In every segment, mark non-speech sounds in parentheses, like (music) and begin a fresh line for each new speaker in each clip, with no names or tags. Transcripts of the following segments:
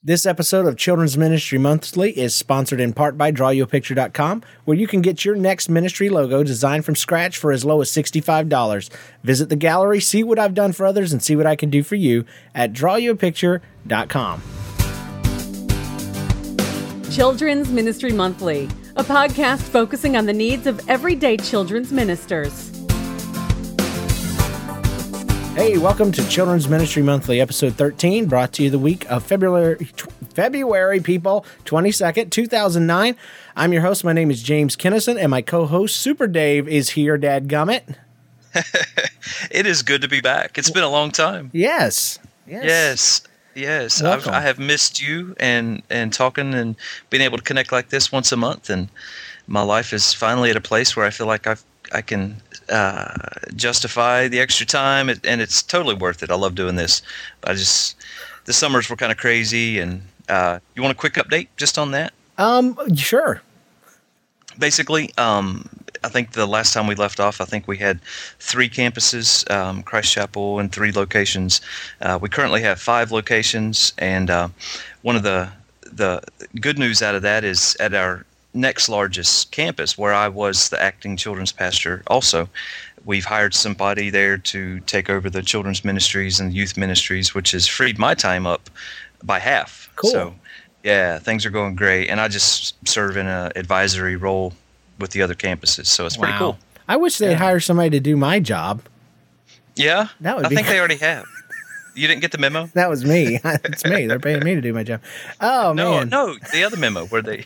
This episode of Children's Ministry Monthly is sponsored in part by DrawYouAPicture.com, where you can get your next ministry logo designed from scratch for as low as $65. Visit the gallery, see what I've done for others, and see what I can do for you at DrawYouAPicture.com.
Children's Ministry Monthly, a podcast focusing on the needs of everyday children's ministers.
Hey, welcome to Children's Ministry Monthly, episode 13, brought to you the week of February, February, people, 22nd, 2009. I'm your host. My name is James Kennison, and my co host, Super Dave, is here, Dad Gummit. (laughs)
it is good to be back. It's been a long time.
Yes.
Yes. Yes. Yes. I've, I have missed you and, and talking and being able to connect like this once a month. And my life is finally at a place where I feel like I've I can uh, justify the extra time, and it's totally worth it. I love doing this. I just the summers were kind of crazy, and uh, you want a quick update just on that?
Um, sure.
Basically, um, I think the last time we left off, I think we had three campuses, um, Christ Chapel, in three locations. Uh, we currently have five locations, and uh, one of the the good news out of that is at our next largest campus where I was the acting children's pastor also. We've hired somebody there to take over the children's ministries and youth ministries, which has freed my time up by half.
Cool.
So, yeah, things are going great. And I just serve in an advisory role with the other campuses. So it's wow. pretty cool.
I wish they'd yeah. hire somebody to do my job.
Yeah, that would I think they (laughs) already have. You didn't get the memo?
That was me. (laughs) it's me. They're paying me to do my job. Oh
no,
man.
No, the other memo where they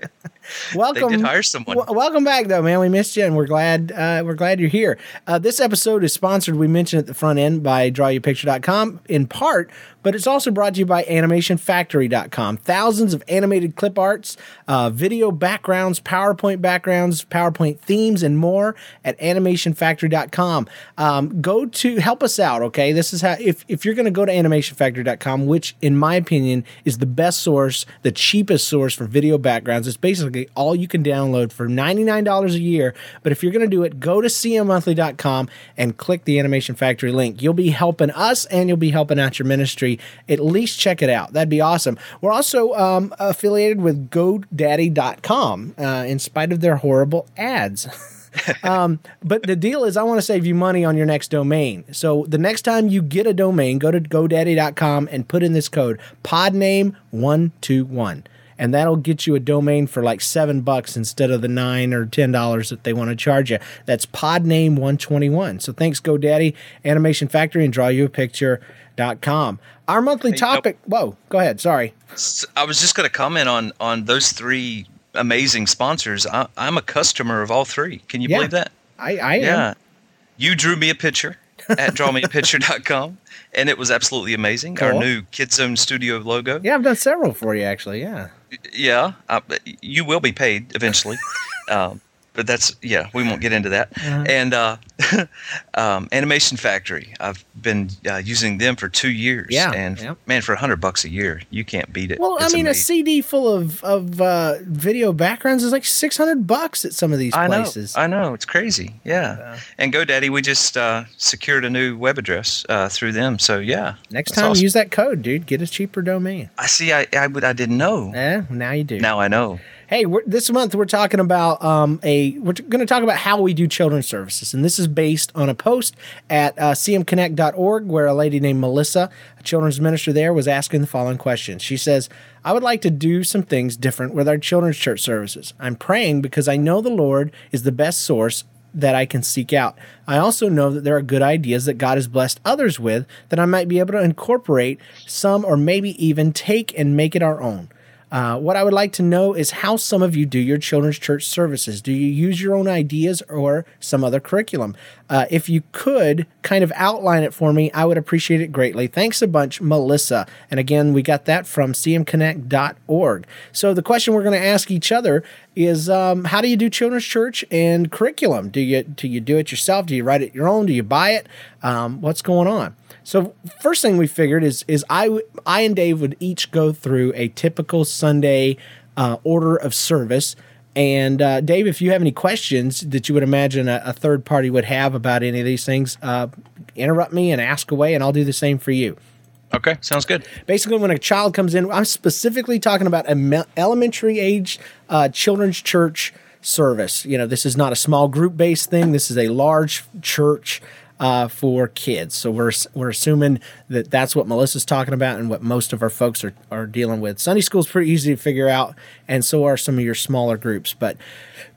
(laughs) (laughs)
welcome.
They did hire someone.
W- welcome back, though, man. We missed you, and we're glad uh, we're glad you're here. Uh, this episode is sponsored. We mentioned at the front end by DrawYouPicture.com in part but it's also brought to you by AnimationFactory.com. Thousands of animated clip arts, uh, video backgrounds, PowerPoint backgrounds, PowerPoint themes, and more at AnimationFactory.com. Um, go to help us out, okay? This is how if if you're going to go to AnimationFactory.com, which in my opinion is the best source, the cheapest source for video backgrounds. It's basically all you can download for $99 a year. But if you're going to do it, go to cmmonthly.com and click the Animation Factory link. You'll be helping us and you'll be helping out your ministry at least check it out. That'd be awesome. We're also um, affiliated with GoDaddy.com uh, in spite of their horrible ads. (laughs) um, but the deal is, I want to save you money on your next domain. So the next time you get a domain, go to GoDaddy.com and put in this code PodName121 and that'll get you a domain for like seven bucks instead of the nine or ten dollars that they want to charge you. That's Podname 121. So thanks, GoDaddy, Animation Factory, and Draw You a Picture. Dot com. Our monthly hey, topic. Whoa, go ahead. Sorry.
I was just going to comment on on those three amazing sponsors. I, am a customer of all three. Can you
yeah,
believe that?
I, I yeah. Am.
You drew me a picture at drawmeapicture.com and it was absolutely amazing. Cool. Our new Kids Zone Studio logo.
Yeah, I've done several for you actually. Yeah.
Yeah, uh, you will be paid eventually. (laughs) um, but that's yeah, we won't get into that. Uh-huh. And uh, (laughs) um, Animation Factory, I've been uh, using them for two years.
Yeah,
and
yeah.
man, for a hundred bucks a year, you can't beat it.
Well,
it's
I mean,
amazing.
a CD full of of uh, video backgrounds is like six hundred bucks at some of these
I
places.
Know, I know, it's crazy. Yeah, yeah. and GoDaddy, we just uh, secured a new web address uh, through them. So yeah,
next time awesome. use that code, dude. Get a cheaper domain.
I see. I I, I didn't know.
Yeah, now you do.
Now I know.
Hey, this month we're talking about um, a. We're going to talk about how we do children's services, and this is based on a post at uh, cmconnect.org where a lady named Melissa, a children's minister there, was asking the following question. She says, "I would like to do some things different with our children's church services. I'm praying because I know the Lord is the best source." That I can seek out. I also know that there are good ideas that God has blessed others with that I might be able to incorporate some or maybe even take and make it our own. Uh, what I would like to know is how some of you do your children's church services. Do you use your own ideas or some other curriculum? Uh, if you could kind of outline it for me, I would appreciate it greatly. Thanks a bunch, Melissa. And again, we got that from cmconnect.org. So the question we're going to ask each other is um, how do you do children's church and curriculum? Do you do you do it yourself? Do you write it your own? Do you buy it? Um, what's going on? So first thing we figured is is I I and Dave would each go through a typical Sunday uh, order of service. And uh, Dave, if you have any questions that you would imagine a, a, third party would have about any of these things, uh, interrupt me and ask away, and I'll do the same for you.
Okay, sounds good.
Basically, when a child comes in, I'm specifically talking about an elementary age uh, children's church service. You know, this is not a small group based thing. This is a large church uh, for kids. So we're we're assuming that that's what Melissa's talking about and what most of our folks are are dealing with. Sunday school is pretty easy to figure out, and so are some of your smaller groups. But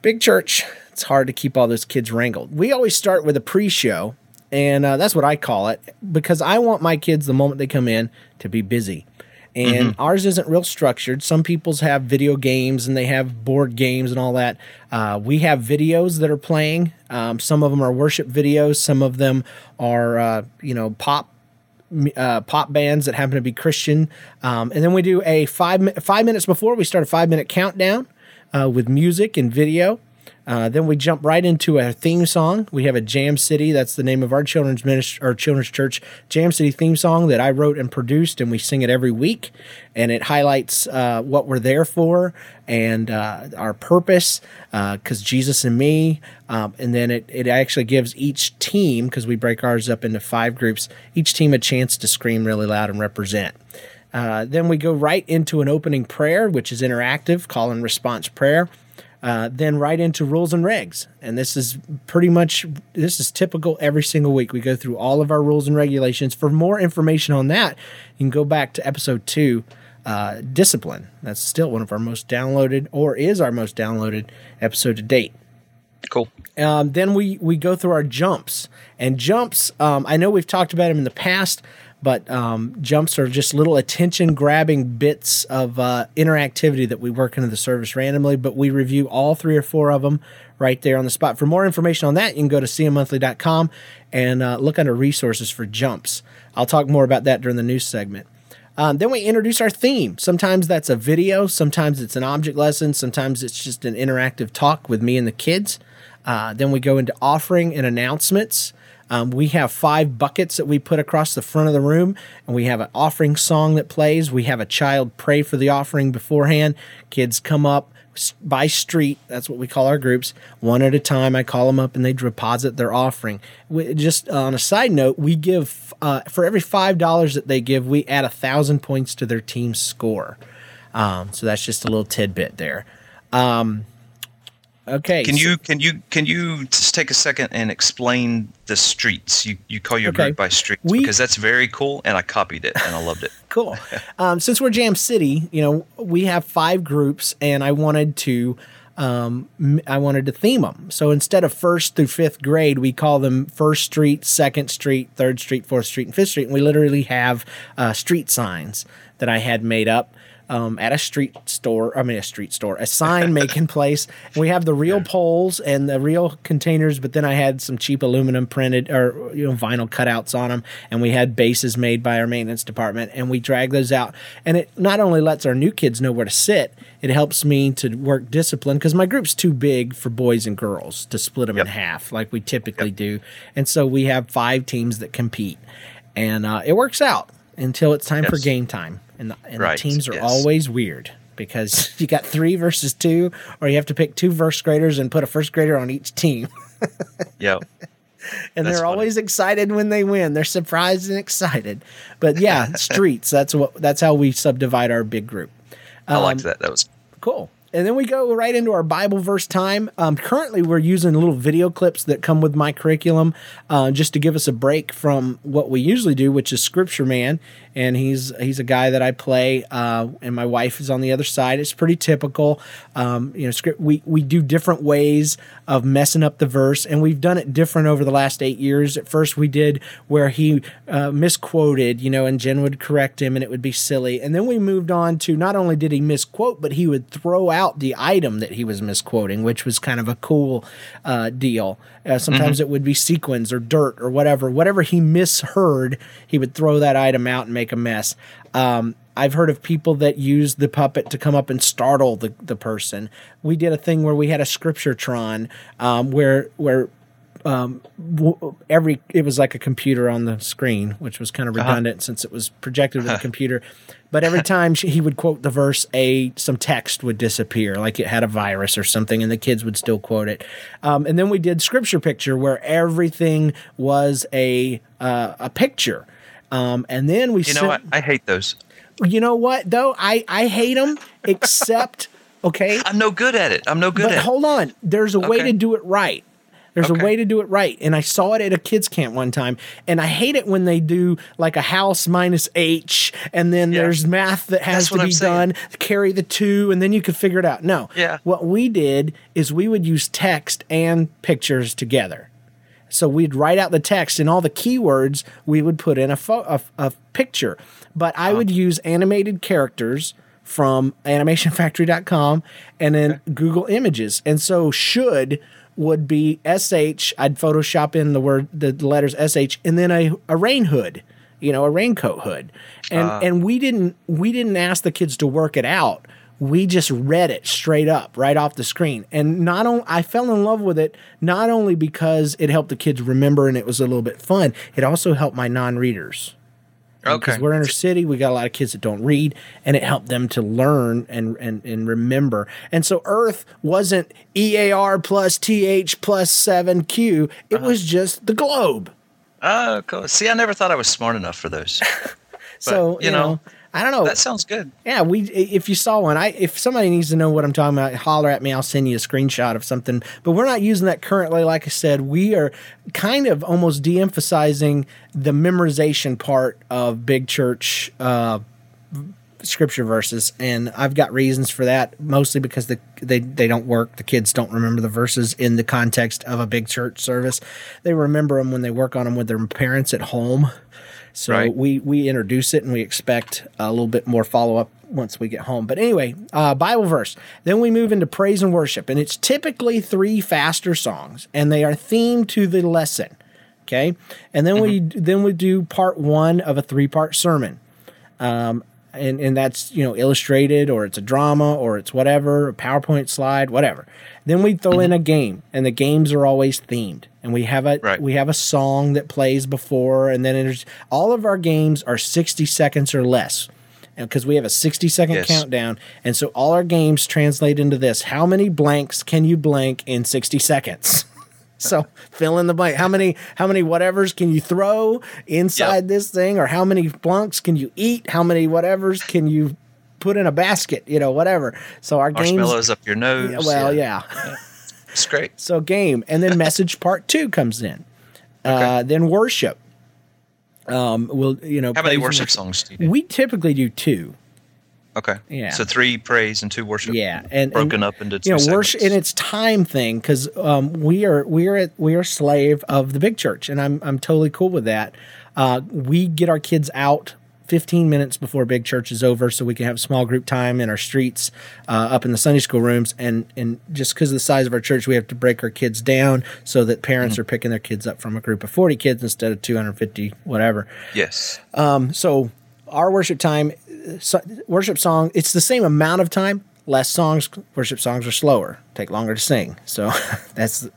big church, it's hard to keep all those kids wrangled. We always start with a pre-show, and uh, that's what I call it because I want my kids the moment they come in to be busy and mm-hmm. ours isn't real structured. Some people's have video games and they have board games and all that. Uh, we have videos that are playing. Um, some of them are worship videos. Some of them are uh, you know pop uh, pop bands that happen to be Christian. Um, and then we do a five five minutes before we start a five minute countdown uh, with music and video. Uh, then we jump right into a theme song. We have a Jam City. That's the name of our children's ministry, our children's church Jam City theme song that I wrote and produced, and we sing it every week. And it highlights uh, what we're there for and uh, our purpose, because uh, Jesus and me. Um, and then it, it actually gives each team, because we break ours up into five groups, each team a chance to scream really loud and represent. Uh, then we go right into an opening prayer, which is interactive, call and response prayer. Uh, then right into rules and regs. And this is pretty much this is typical every single week. We go through all of our rules and regulations. For more information on that, you can go back to episode two, uh, discipline. That's still one of our most downloaded, or is our most downloaded episode to date.
Cool.
Um, then we we go through our jumps and jumps. Um, I know we've talked about them in the past but um, jumps are just little attention grabbing bits of uh, interactivity that we work into the service randomly, but we review all three or four of them right there on the spot. For more information on that, you can go to cmmonthly.com and uh, look under resources for jumps. I'll talk more about that during the news segment. Um, then we introduce our theme. Sometimes that's a video, sometimes it's an object lesson, sometimes it's just an interactive talk with me and the kids. Uh, then we go into offering and announcements. Um, we have five buckets that we put across the front of the room, and we have an offering song that plays. We have a child pray for the offering beforehand. Kids come up by street. That's what we call our groups. One at a time, I call them up and they deposit their offering. We, just on a side note, we give uh, for every five dollars that they give, we add a thousand points to their team's score. Um, so that's just a little tidbit there. Um, Okay.
Can so, you can you can you just take a second and explain the streets? You you call your okay. group by streets we, because that's very cool, and I copied it and I loved it. (laughs)
cool. Um, since we're Jam City, you know we have five groups, and I wanted to. Um, I wanted to theme them. So instead of first through fifth grade, we call them First Street, Second Street, Third Street, Fourth Street, and Fifth Street. And we literally have uh, street signs that I had made up um, at a street store. I mean, a street store, a sign making (laughs) place. And we have the real poles and the real containers, but then I had some cheap aluminum printed or you know vinyl cutouts on them, and we had bases made by our maintenance department, and we drag those out. And it not only lets our new kids know where to sit, it helps me to work discipline because my group's too big for boys and girls to split them yep. in half like we typically yep. do, and so we have five teams that compete, and uh, it works out until it's time yes. for game time and the, and right. the teams are yes. always weird because (laughs) you got three versus two, or you have to pick two first graders and put a first grader on each team. (laughs)
yep.
And that's they're funny. always excited when they win. They're surprised and excited. But yeah, (laughs) streets. That's what. That's how we subdivide our big group.
Um, I liked that. That was
cool. And then we go right into our Bible verse time. Um, currently, we're using little video clips that come with my curriculum uh, just to give us a break from what we usually do, which is Scripture Man. And he's he's a guy that I play, uh, and my wife is on the other side. It's pretty typical. Um, you know, script. We we do different ways of messing up the verse, and we've done it different over the last eight years. At first, we did where he uh, misquoted, you know, and Jen would correct him, and it would be silly. And then we moved on to not only did he misquote, but he would throw out the item that he was misquoting, which was kind of a cool uh, deal. Uh, sometimes mm-hmm. it would be sequins or dirt or whatever. Whatever he misheard, he would throw that item out and make a mess. Um, I've heard of people that use the puppet to come up and startle the, the person. We did a thing where we had a scripture tron um, where where um, every it was like a computer on the screen, which was kind of uh-huh. redundant uh-huh. since it was projected with a computer. But every (laughs) time she, he would quote the verse, a some text would disappear, like it had a virus or something, and the kids would still quote it. Um, and then we did scripture picture, where everything was a uh, a picture. Um, and then we
You know what? I hate those.
You know what though? I I hate them except (laughs) okay.
I'm no good at it. I'm no good
But
at it.
hold on, there's a way to do it right. There's
Okay.
a way to do it right. And I saw it at a kids camp one time. And I hate it when they do like a house minus H and then
Yeah.
there's math that has
That's
to be done, carry the two, and then you can figure it out. No.
Yeah.
What we did is we would use text and pictures together. So we'd write out the text and all the keywords we would put in a, pho- a, a picture. But I would use animated characters from animationfactory.com and then Google Images. And so should would be SH. I'd Photoshop in the word the letters SH and then a, a rain hood, you know, a raincoat hood. And ah. and we didn't we didn't ask the kids to work it out we just read it straight up right off the screen and not only i fell in love with it not only because it helped the kids remember and it was a little bit fun it also helped my non-readers
Okay.
because we're inner city we got a lot of kids that don't read and it helped them to learn and and, and remember and so earth wasn't ear plus th plus 7q it
Uh-huh.
was just the globe
Oh, cool. See, I never thought I was smart enough for those. (laughs)
so
you know,
i don't know
That sounds good.
Yeah, we if you saw one, I if somebody needs to know what I'm talking about, holler at me. I'll send you a screenshot of something. But we're not using that currently. Like I said, we are kind of almost de-emphasizing the memorization part of big church uh, scripture verses, and I've got reasons for that. Mostly because the they they don't work. The kids don't remember the verses in the context of a big church service. They remember them when they work on them with their parents at home. So
Right.
we we introduce it and we expect a little bit more follow up once we get home. But anyway, uh, Bible verse. Then we move into praise and worship, and it's typically three faster songs, and they are themed to the lesson. Okay, and then we then we do part one of a three part sermon and and that's you know illustrated or it's a drama or it's whatever a powerpoint slide whatever. Then we throw in mm-hmm. a game and the games are always themed. And we have a
Right.
we have a song that plays before and then there's all of our games are 60 seconds or less uh, because we have a 60 second
Yes.
countdown. And so all our games translate into this. How many blanks can you blank in 60 seconds (laughs) so fill in the blank. How many how many whatevers can you throw inside
Yep.
this thing, or how many blunks can you eat? How many whatevers can you put in a basket? You know, whatever. So our games.
Marshmallows up your nose.
Yeah, well, yeah.
It's great.
So game, and then message part two comes in. Uh, then worship. Um, we'll you know
How many worship songs do you do?
We typically do two.
Okay.
Yeah.
So three praise and two worship.
Yeah, and
broken
and,
up into two
you know worship, and it's time thing because um, we are we are we are slave of the big church, and I'm I'm totally cool with that. Uh, we get our kids out 15 minutes before big church is over, so we can have small group time in our streets, uh, up in the Sunday school rooms, and and just because of the size of our church, we have to break our kids down so that parents
Mm-hmm.
are picking their kids up from a group of 40 kids instead of 250 whatever.
yes.
um, So our worship time, worship song, it's the same amount of time. Less songs. Worship songs are slower, take longer to sing. So (laughs) that's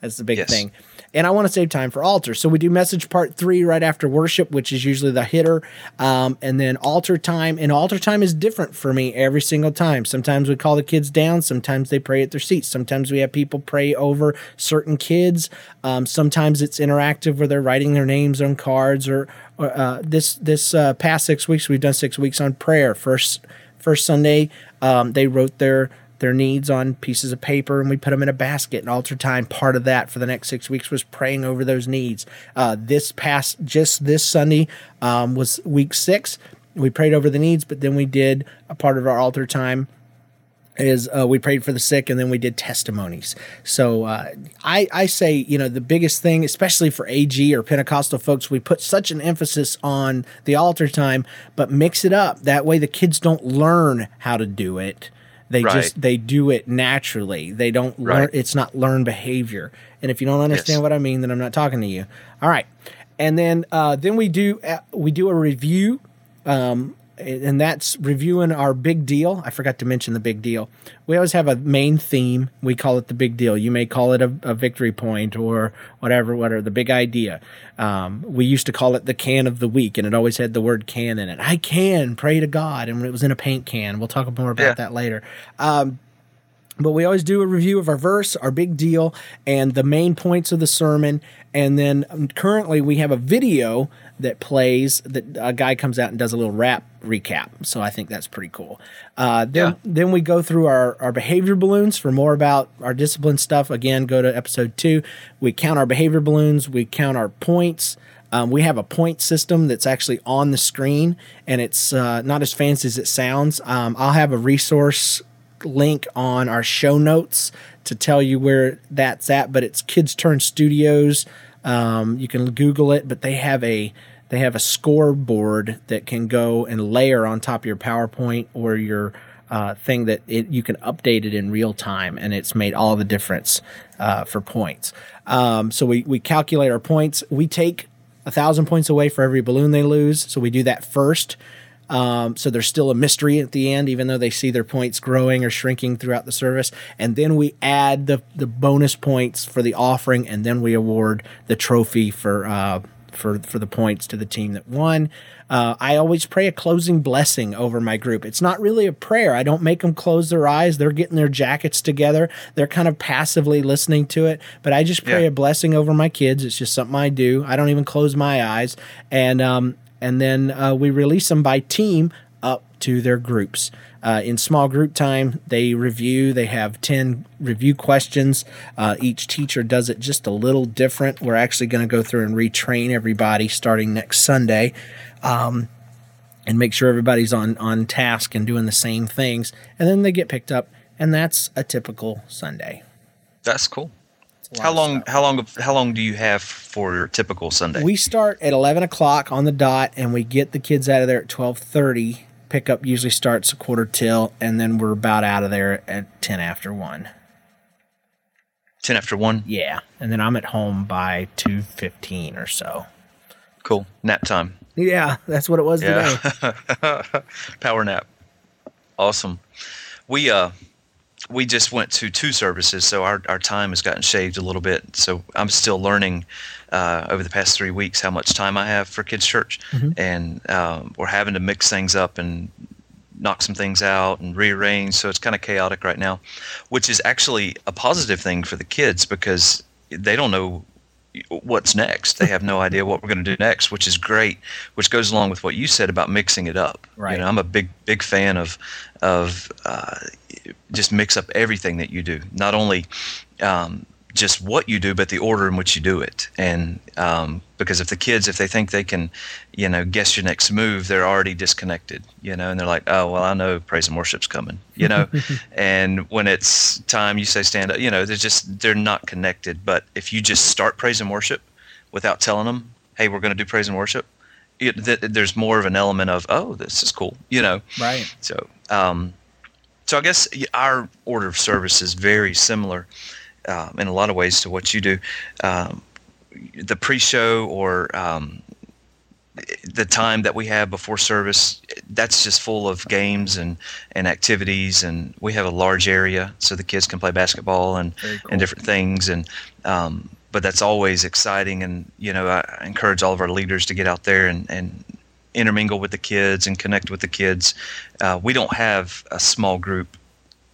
that's the big
Yes.
thing. And I want to save time for altar, so we do message part three right after worship, which is usually the hitter, um, and then altar time. And altar time is different for me every single time. Sometimes we call the kids down. Sometimes they pray at their seats. Sometimes we have people pray over certain kids. Um, sometimes it's interactive where they're writing their names on cards. Or, or uh, this this uh, past six weeks, we've done six weeks on prayer. First first Sunday, um, they wrote their their needs on pieces of paper and we put them in a basket. And altar time, part of that for the next six weeks was praying over those needs. Uh, this past just this Sunday um, was week six. We prayed over the needs, but then we did a part of our altar time is uh, we prayed for the sick and then we did testimonies. So uh, I, I say, you know, the biggest thing, especially for AG or Pentecostal folks, we put such an emphasis on the altar time, but mix it up. That way the kids don't learn how to do it. They
Right.
just they do it naturally. They don't learn. It's not learned behavior. And if you don't understand
Yes.
what I mean, then I'm not talking to you. All right. And then uh, then we do uh, we do a review um, and that's reviewing our big deal. I forgot to mention the big deal. We always have a main theme. We call it the big deal. You may call it a, a victory point or whatever, whatever, the big idea. Um, we used to call it the can of the week, and it always had the word can in it. I can pray to God, and it was in a paint can. We'll talk more about
Yeah.
that later. Um, but we always do a review of our verse, our big deal, and the main points of the sermon. And then um, currently we have a video that plays that a guy comes out and does a little rap recap. So I think that's pretty cool. Uh, then,
Yeah.
then we go through our, our behavior balloons for more about our discipline stuff. Again, go to episode two. We count our behavior balloons, we count our points. Um, we have a point system that's actually on the screen, and it's uh, not as fancy as it sounds. Um, I'll have a resource link on our show notes to tell you where that's at. But it's Kids Turn Studios. Um, you can Google it, but they have a they have a scoreboard that can go and layer on top of your PowerPoint or your uh, thing that it, you can update it in real time, and it's made all the difference uh, for points. Um, so we we calculate our points. We take a thousand points away for every balloon they lose. So we do that first. Um, so there's still a mystery at the end, even though they see their points growing or shrinking throughout the service. And then we add the, the bonus points for the offering, and then we award the trophy for uh, for for the points to the team that won. Uh, I always pray a closing blessing over my group. It's not really a prayer. I don't make them close their eyes. They're getting their jackets together. They're kind of passively listening to it. But I just pray
Yeah.
a blessing over my kids. It's just something I do. I don't even close my eyes. And um, and then uh, we release them by team up to their groups. Uh, in small group time, they review. They have 10 review questions. Uh, each teacher does it just a little different. We're actually going to go through and retrain everybody starting next Sunday um, and make sure everybody's on, on task and doing the same things. And then they get picked up. And that's a typical Sunday.
That's cool. How long? How long? How long do you have for your typical Sunday?
We start at eleven o'clock on the dot, and we get the kids out of there at twelve thirty. Pickup usually starts a quarter till, and then we're about out of there at ten after one.
Ten after one.
Yeah, and then I'm at home by two fifteen or so.
Cool. Nap time.
Yeah, that's what it was today. (laughs)
Power nap. Awesome. We uh we just went to two services, so our, our time has gotten shaved a little bit. So I'm still learning uh, over the past three weeks how much time I have for kids' church, and um, we're having to mix things up and knock some things out and rearrange. So it's kind of chaotic right now, which is actually a positive thing for the kids because they don't know what's next. They have no idea what we're going to do next, which is great. Which goes along with what you said about mixing it up.
Right.
You know, I'm a big big fan of of uh, just mix up everything that you do. Not only um, just what you do, but the order in which you do it. And um, because if the kids, if they think they can, you know, guess your next move, they're already disconnected. You know, and they're like, oh well, I know praise and worship's coming. You know, (laughs) and when it's time, you say stand up. You know, they're just they're not connected. But if you just start praise and worship without telling them, hey, we're going to do praise and worship. It, th- there's more of an element of oh, this is cool. You know,
Right.
so, um, so I guess our order of service is very similar um, in a lot of ways to what you do. Um, the pre-show or um, the time that we have before service, that's just full of games and, and activities, and we have a large area so the kids can play basketball and
cool.
and different things and. Um, but that's always exciting, and you know I encourage all of our leaders to get out there and, and intermingle with the kids and connect with the kids. Uh, we don't have a small group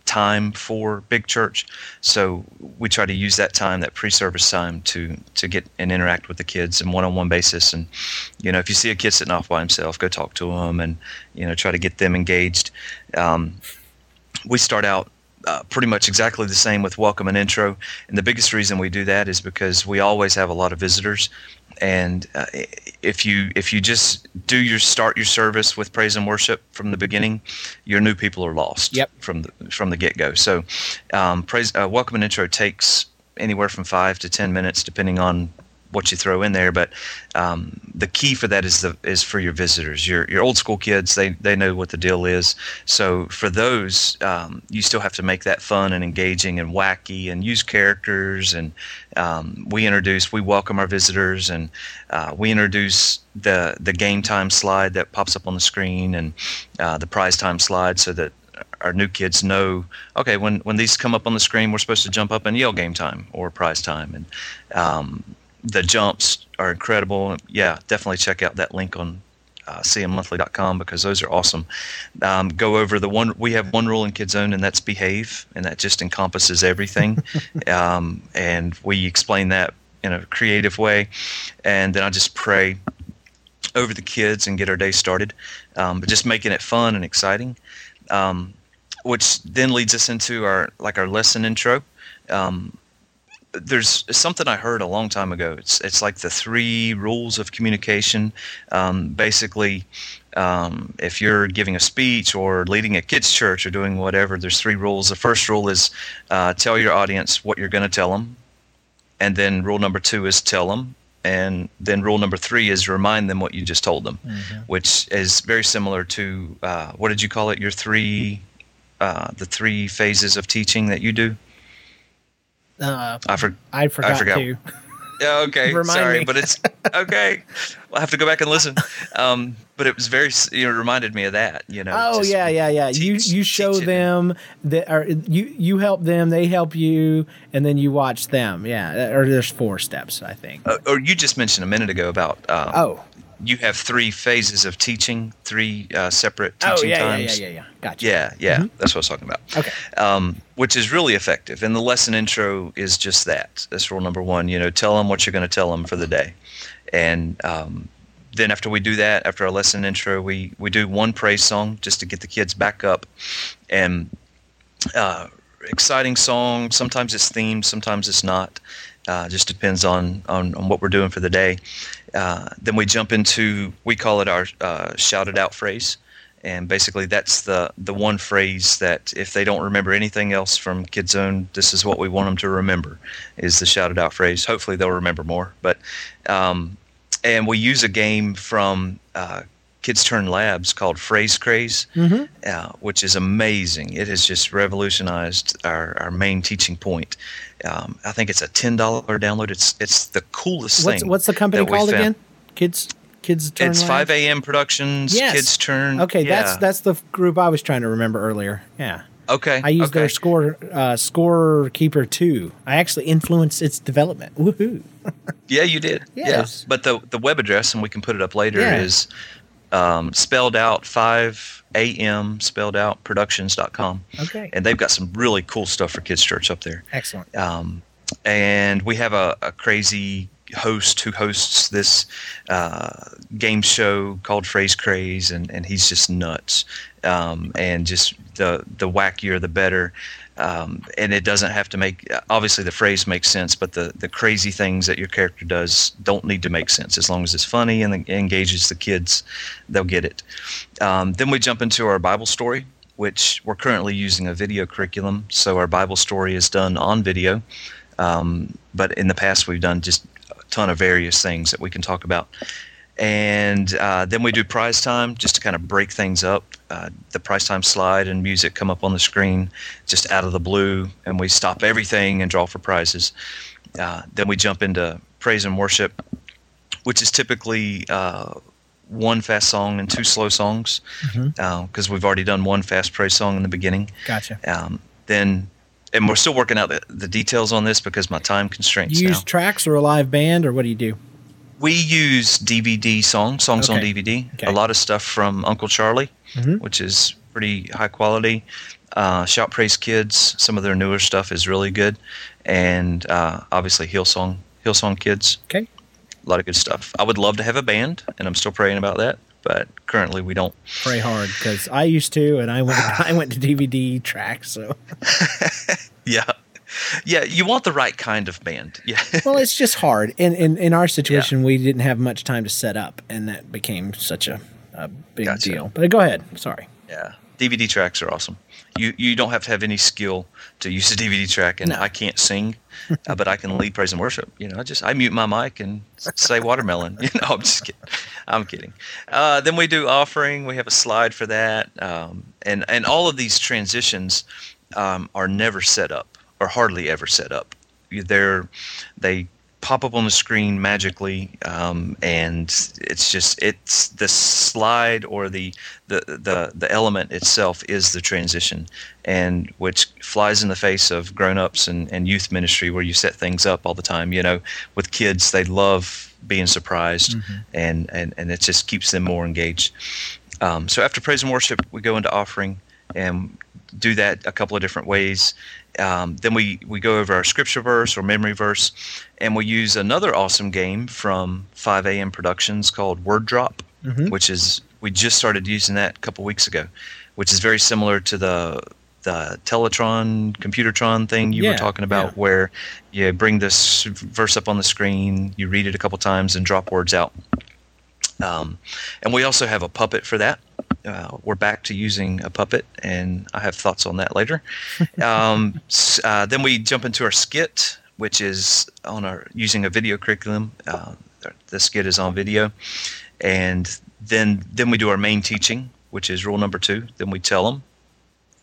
time for big church, so we try to use that time, that pre-service time, to to get and interact with the kids in one-on-one basis. And you know, if you see a kid sitting off by himself, go talk to him and you know try to get them engaged. Um, we start out uh, pretty much exactly the same with welcome and intro. And the biggest reason we do that is because we always have a lot of visitors. And uh, if you if you just do your start your service with praise and worship from the beginning, your new people are lost
Yep.
from the from the get go. So, um, praise uh, welcome and intro takes anywhere from five to ten minutes, depending on what you throw in there. But um, the key for that is the is for your visitors, your your old school kids. They they know what the deal is. So for those, um, you still have to make that fun and engaging and wacky and use characters. And um, we introduce, we welcome our visitors, and uh, we introduce the the game time slide that pops up on the screen and uh, the prize time slide, so that our new kids know okay when when these come up on the screen we're supposed to jump up and yell game time or prize time and um, the jumps are incredible yeah definitely check out that link on uh, cmmonthly.com because those are awesome. Um, go over the one we have one rule in Kids Zone, and that's behave, and that just encompasses everything. (laughs) um, and we explain that in a creative way, and then I just pray over the kids and get our day started, um, but just making it fun and exciting. Um, which then leads us into our like our lesson intro. Um, there's something I heard a long time ago. It's it's like the three rules of communication. Um, basically, um, if you're giving a speech or leading a kids church or doing whatever, there's three rules. The first rule is uh, tell your audience what you're going to tell them, and then rule number two is tell them, and then rule number three is remind them what you just told them, mm-hmm. which is very similar to uh, what did you call it? Your three, uh, the three phases of teaching that you do.
Uh, I, for, I forgot. I forgot. To. (laughs)
Yeah, okay. Sorry, but it's (laughs) okay. I'll have to go back and listen. Um, but it was very, you know, reminded me of that. You know.
Oh yeah, yeah, yeah. Teach, you you show them that, or you you help them, they help you, and then you watch them. Yeah, or there's four steps, I think.
Uh, or you just mentioned a minute ago about. Um,
oh
you have three phases of teaching, three uh, separate oh, teaching
oh, yeah,
times.
Yeah, yeah, yeah, yeah. Gotcha.
Yeah, yeah. Mm-hmm. That's what I was talking about.
Okay.
Um, which is really effective. And the lesson intro is just that. That's rule number one. You know, tell them what you're going to tell them for the day. And um, then after we do that, after our lesson intro, we, we do one praise song just to get the kids back up. And uh, exciting song. Sometimes it's themed, sometimes it's not. Uh, just depends on, on, on what we're doing for the day. Uh, then we jump into we call it our uh, shouted out phrase, and basically that's the the one phrase that if they don't remember anything else from Kids Zone, this is what we want them to remember is the shouted out phrase. Hopefully they'll remember more, but um, and we use a game from uh, Kids Turn Labs called Phrase Craze, mm-hmm. uh, which is amazing. It has just revolutionized our, our main teaching point. Um, I think it's a ten dollar download. It's it's the coolest
what's,
thing.
What's the company called again? Kids Kids Turn.
It's Five AM Productions. Yes. Kids Turn.
Okay, yeah. that's that's the group I was trying to remember earlier. Yeah.
Okay.
I used
okay.
their score uh, score keeper two. I actually influenced its development. Woohoo! (laughs)
yeah, you did.
Yes.
Yeah. But the the web address, and we can put it up later, yeah. is um, spelled out 5am spelled out productions.com.
Okay.
And they've got some really cool stuff for Kids Church up there.
Excellent.
Um, and we have a, a, crazy host who hosts this uh, game show called Phrase Craze, and, and he's just nuts. Um, and just the, the wackier, the better. Um, and it doesn't have to make obviously the phrase makes sense but the, the crazy things that your character does don't need to make sense. As long as it's funny and engages the kids they'll get it. Um, then we jump into our bible story which we're currently using a video curriculum. So our bible story is done on video. Um, but in the past we've done just a ton of various things that we can talk about and uh, then we do prize time just to kind of break things up. Uh, the prize time slide and music come up on the screen just out of the blue, and we stop everything and draw for prizes. Uh, then we jump into praise and worship, which is typically uh, one fast song and two slow songs, because mm-hmm. Uh, we've already done one fast praise song in the beginning.
Gotcha.
Um, then and we're still working out the, the details on this because my time constraints.
You use
now.
tracks or a live band, or what do you do?
We use DVD songs, songs okay. on DVD. Okay. A lot of stuff from Uncle Charlie, mm-hmm. which is pretty high quality. Uh, Shout Praise Kids, some of their newer stuff is really good, and uh, obviously Hillsong, Hillsong Kids.
Okay,
a lot of good stuff. I would love to have a band, and I'm still praying about that, but currently we don't.
Pray hard because I used to, and I went (laughs) I went to DVD tracks. So (laughs)
yeah, yeah, you want the right kind of band. (laughs) Yeah.
well, it's just hard. In in, in our situation, yeah. we didn't have much time to set up, and that became such a, a big gotcha. deal. But go ahead. Sorry.
Yeah, DVD tracks are awesome. You you don't have to have any skill to use a (laughs) DVD track, and no. I can't sing, (laughs) uh, but I can lead praise and worship. You know, I just I mute my mic and say watermelon. You know, I'm just kidding. I'm kidding. Uh, then we do offering. We have a slide for that, um, and and all of these transitions um, are never set up or hardly ever set up. They're they pop up on the screen magically, um, and it's just it's the slide or the, the the the element itself is the transition, and which flies in the face of grown-ups and, and youth ministry where you set things up all the time. You know, with kids, they love being surprised, mm-hmm. and, and and it just keeps them more engaged. Um, so after praise and worship, we go into offering and do that a couple of different ways. Um, then we, we go over our scripture verse or memory verse, and we use another awesome game from 5 a.m. Productions called Word Drop, mm-hmm. which is we just started using that a couple weeks ago, which is very similar to the the Teletron, Computertron thing you yeah, were talking about, yeah. where you bring this verse up on the screen, you read it a couple times, and drop words out. Um, and we also have a puppet for that. Uh, we're back to using a puppet, and I have thoughts on that later. Um, uh, then we jump into our skit, which is on our using a video curriculum. Uh, the skit is on video, and then then we do our main teaching, which is rule number two. Then we tell them.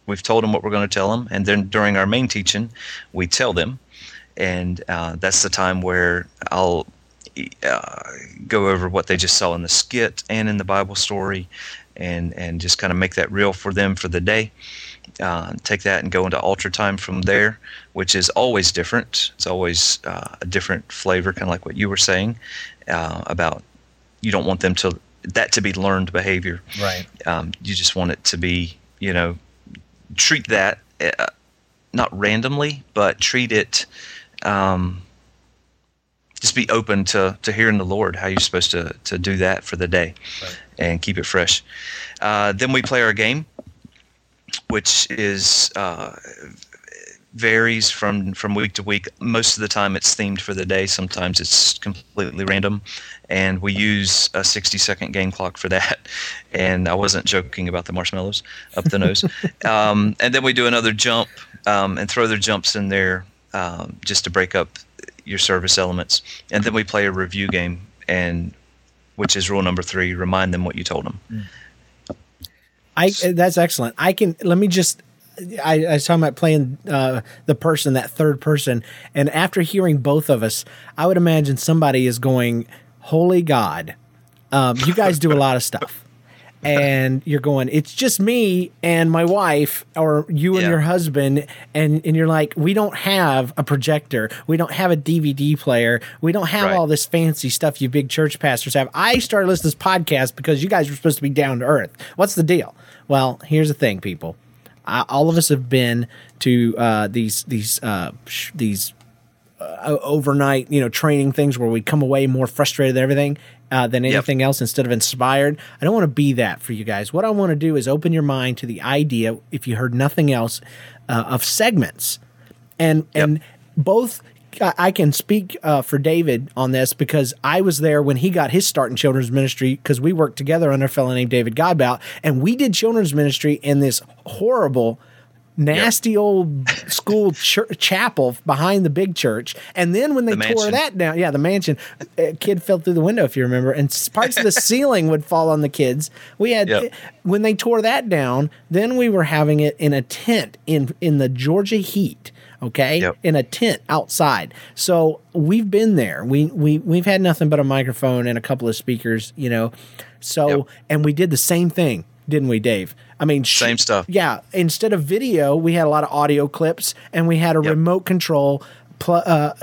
We've told them what we're going to tell them, and then during our main teaching, we tell them, and uh, that's the time where I'll uh, go over what they just saw in the skit and in the Bible story, and and just kind of make that real for them for the day. Uh, take that and go into altar time from there, which is always different. It's always uh, a different flavor, kind of like what you were saying uh, about you don't want them to that to be learned behavior.
Right.
Um, you just want it to be, you know, treat that uh, not randomly, but treat it. Um, just be open to to hearing the Lord how you're supposed to to do that for the day, right. And keep it fresh. Uh, then we play our game, which is uh, varies from from week to week. Most of the time, it's themed for the day. Sometimes it's completely random, and we use a 60 second game clock for that. (laughs) And I wasn't joking about the marshmallows up the nose. (laughs) um, and then we do another jump um, and throw their jumps in there um, just to break up your service elements, and then we play a review game, and which is rule number three: remind them what you told them.
I that's excellent. I can let me just. I, I was talking about playing uh, the person, that third person, and after hearing both of us, I would imagine somebody is going, "Holy God!" Um, you guys do a lot of stuff and you're going, it's just me and my wife, or you and yeah. your husband, and and you're like, we don't have a projector, we don't have a DVD player, we don't have right. all this fancy stuff you big church pastors have. I started listening to this podcast because you guys were supposed to be down to earth. What's the deal? Well, here's the thing, people. I, all of us have been to uh, these these uh, sh- these uh, overnight, you know, training things where we come away more frustrated than everything uh, than anything yep. else instead of inspired. I don't want to be that for you guys. What I want to do is open your mind to the idea, if you heard nothing else, uh, of segments, and yep. and both. I can speak uh, for David on this because I was there when he got his start in children's ministry because we worked together under a fellow named David Godbout, and we did children's ministry in this horrible nasty yep. old school ch- chapel behind the big church. And then when they the tore that down, yeah, the mansion, a kid fell through the window, if you remember, and parts of the (laughs) ceiling would fall on the kids. We had yep. when they tore that down. Then we were having it in a tent in in the Georgia heat. Okay, yep. in a tent outside. So we've been there. We we we've had nothing but a microphone and a couple of speakers. You know, so and we did the same thing, didn't we, Dave? I mean,
same stuff.
Yeah. Instead of video, we had a lot of audio clips and we had a yep. remote control pl- uh,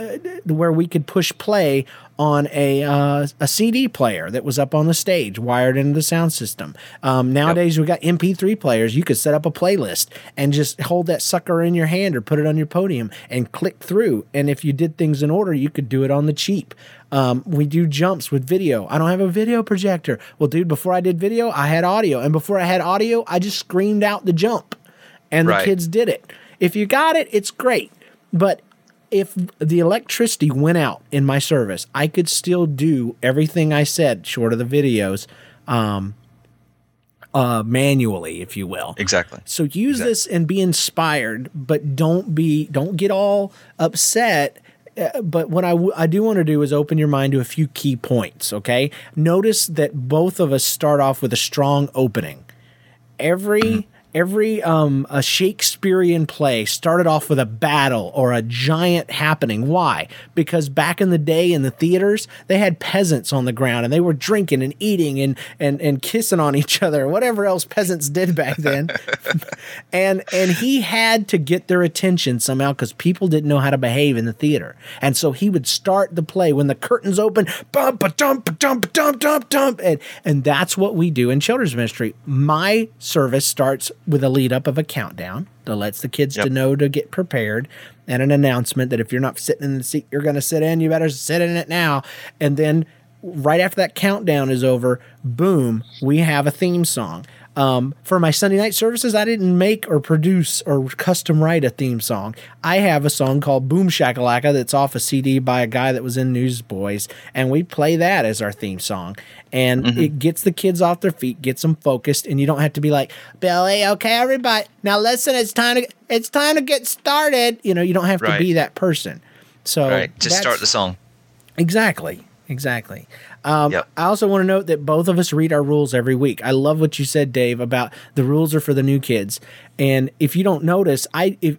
where we could push play on a uh, a CD player that was up on the stage, wired into the sound system. Um, nowadays, yep. we got MP3 players. You could set up a playlist and just hold that sucker in your hand or put it on your podium and click through. And if you did things in order, you could do it on the cheap. Um, we do jumps with video. I don't have a video projector. Well, dude, before I did video, I had audio. And before I had audio, I just screamed out the jump and right. the kids did it. If you got it, it's great. But if the electricity went out in my service, I could still do everything I said, short of the videos, um, uh, manually, if you will.
Exactly.
So use exactly. this and be inspired, but don't be don't get all upset uh, but what I, w- I do want to do is open your mind to a few key points, okay? Notice that both of us start off with a strong opening. Every mm-hmm. Every um, a Shakespearean play started off with a battle or a giant happening. Why? Because back in the day in the theaters, they had peasants on the ground and they were drinking and eating and and and kissing on each other, whatever else peasants did back then. (laughs) and and he had to get their attention somehow because people didn't know how to behave in the theater. And so he would start the play when the curtains open, bump a dump dump dump dump dump, and and that's what we do in children's ministry. My service starts with a lead up of a countdown that lets the kids
Yep.
to know to get prepared and an announcement that if you're not sitting in the seat you're going to sit in, you better sit in it now. And then right after that countdown is over, boom, we have a theme song. Um, for my Sunday night services, I didn't make or produce or custom write a theme song. I have a song called Boom Shakalaka that's off a CD by a guy that was in Newsboys, and we play that as our theme song. And it gets the kids off their feet, gets them focused, and you don't have to be like, Billy, okay, everybody, now listen, it's time to it's time to get started. You know, you don't have to be that person. So
Right. Just start the song.
Exactly. Exactly. Um,
Yep.
I also want to note that both of us read our rules every week. I love what you said, Dave, about the rules are for the new kids. And if you don't notice, I if,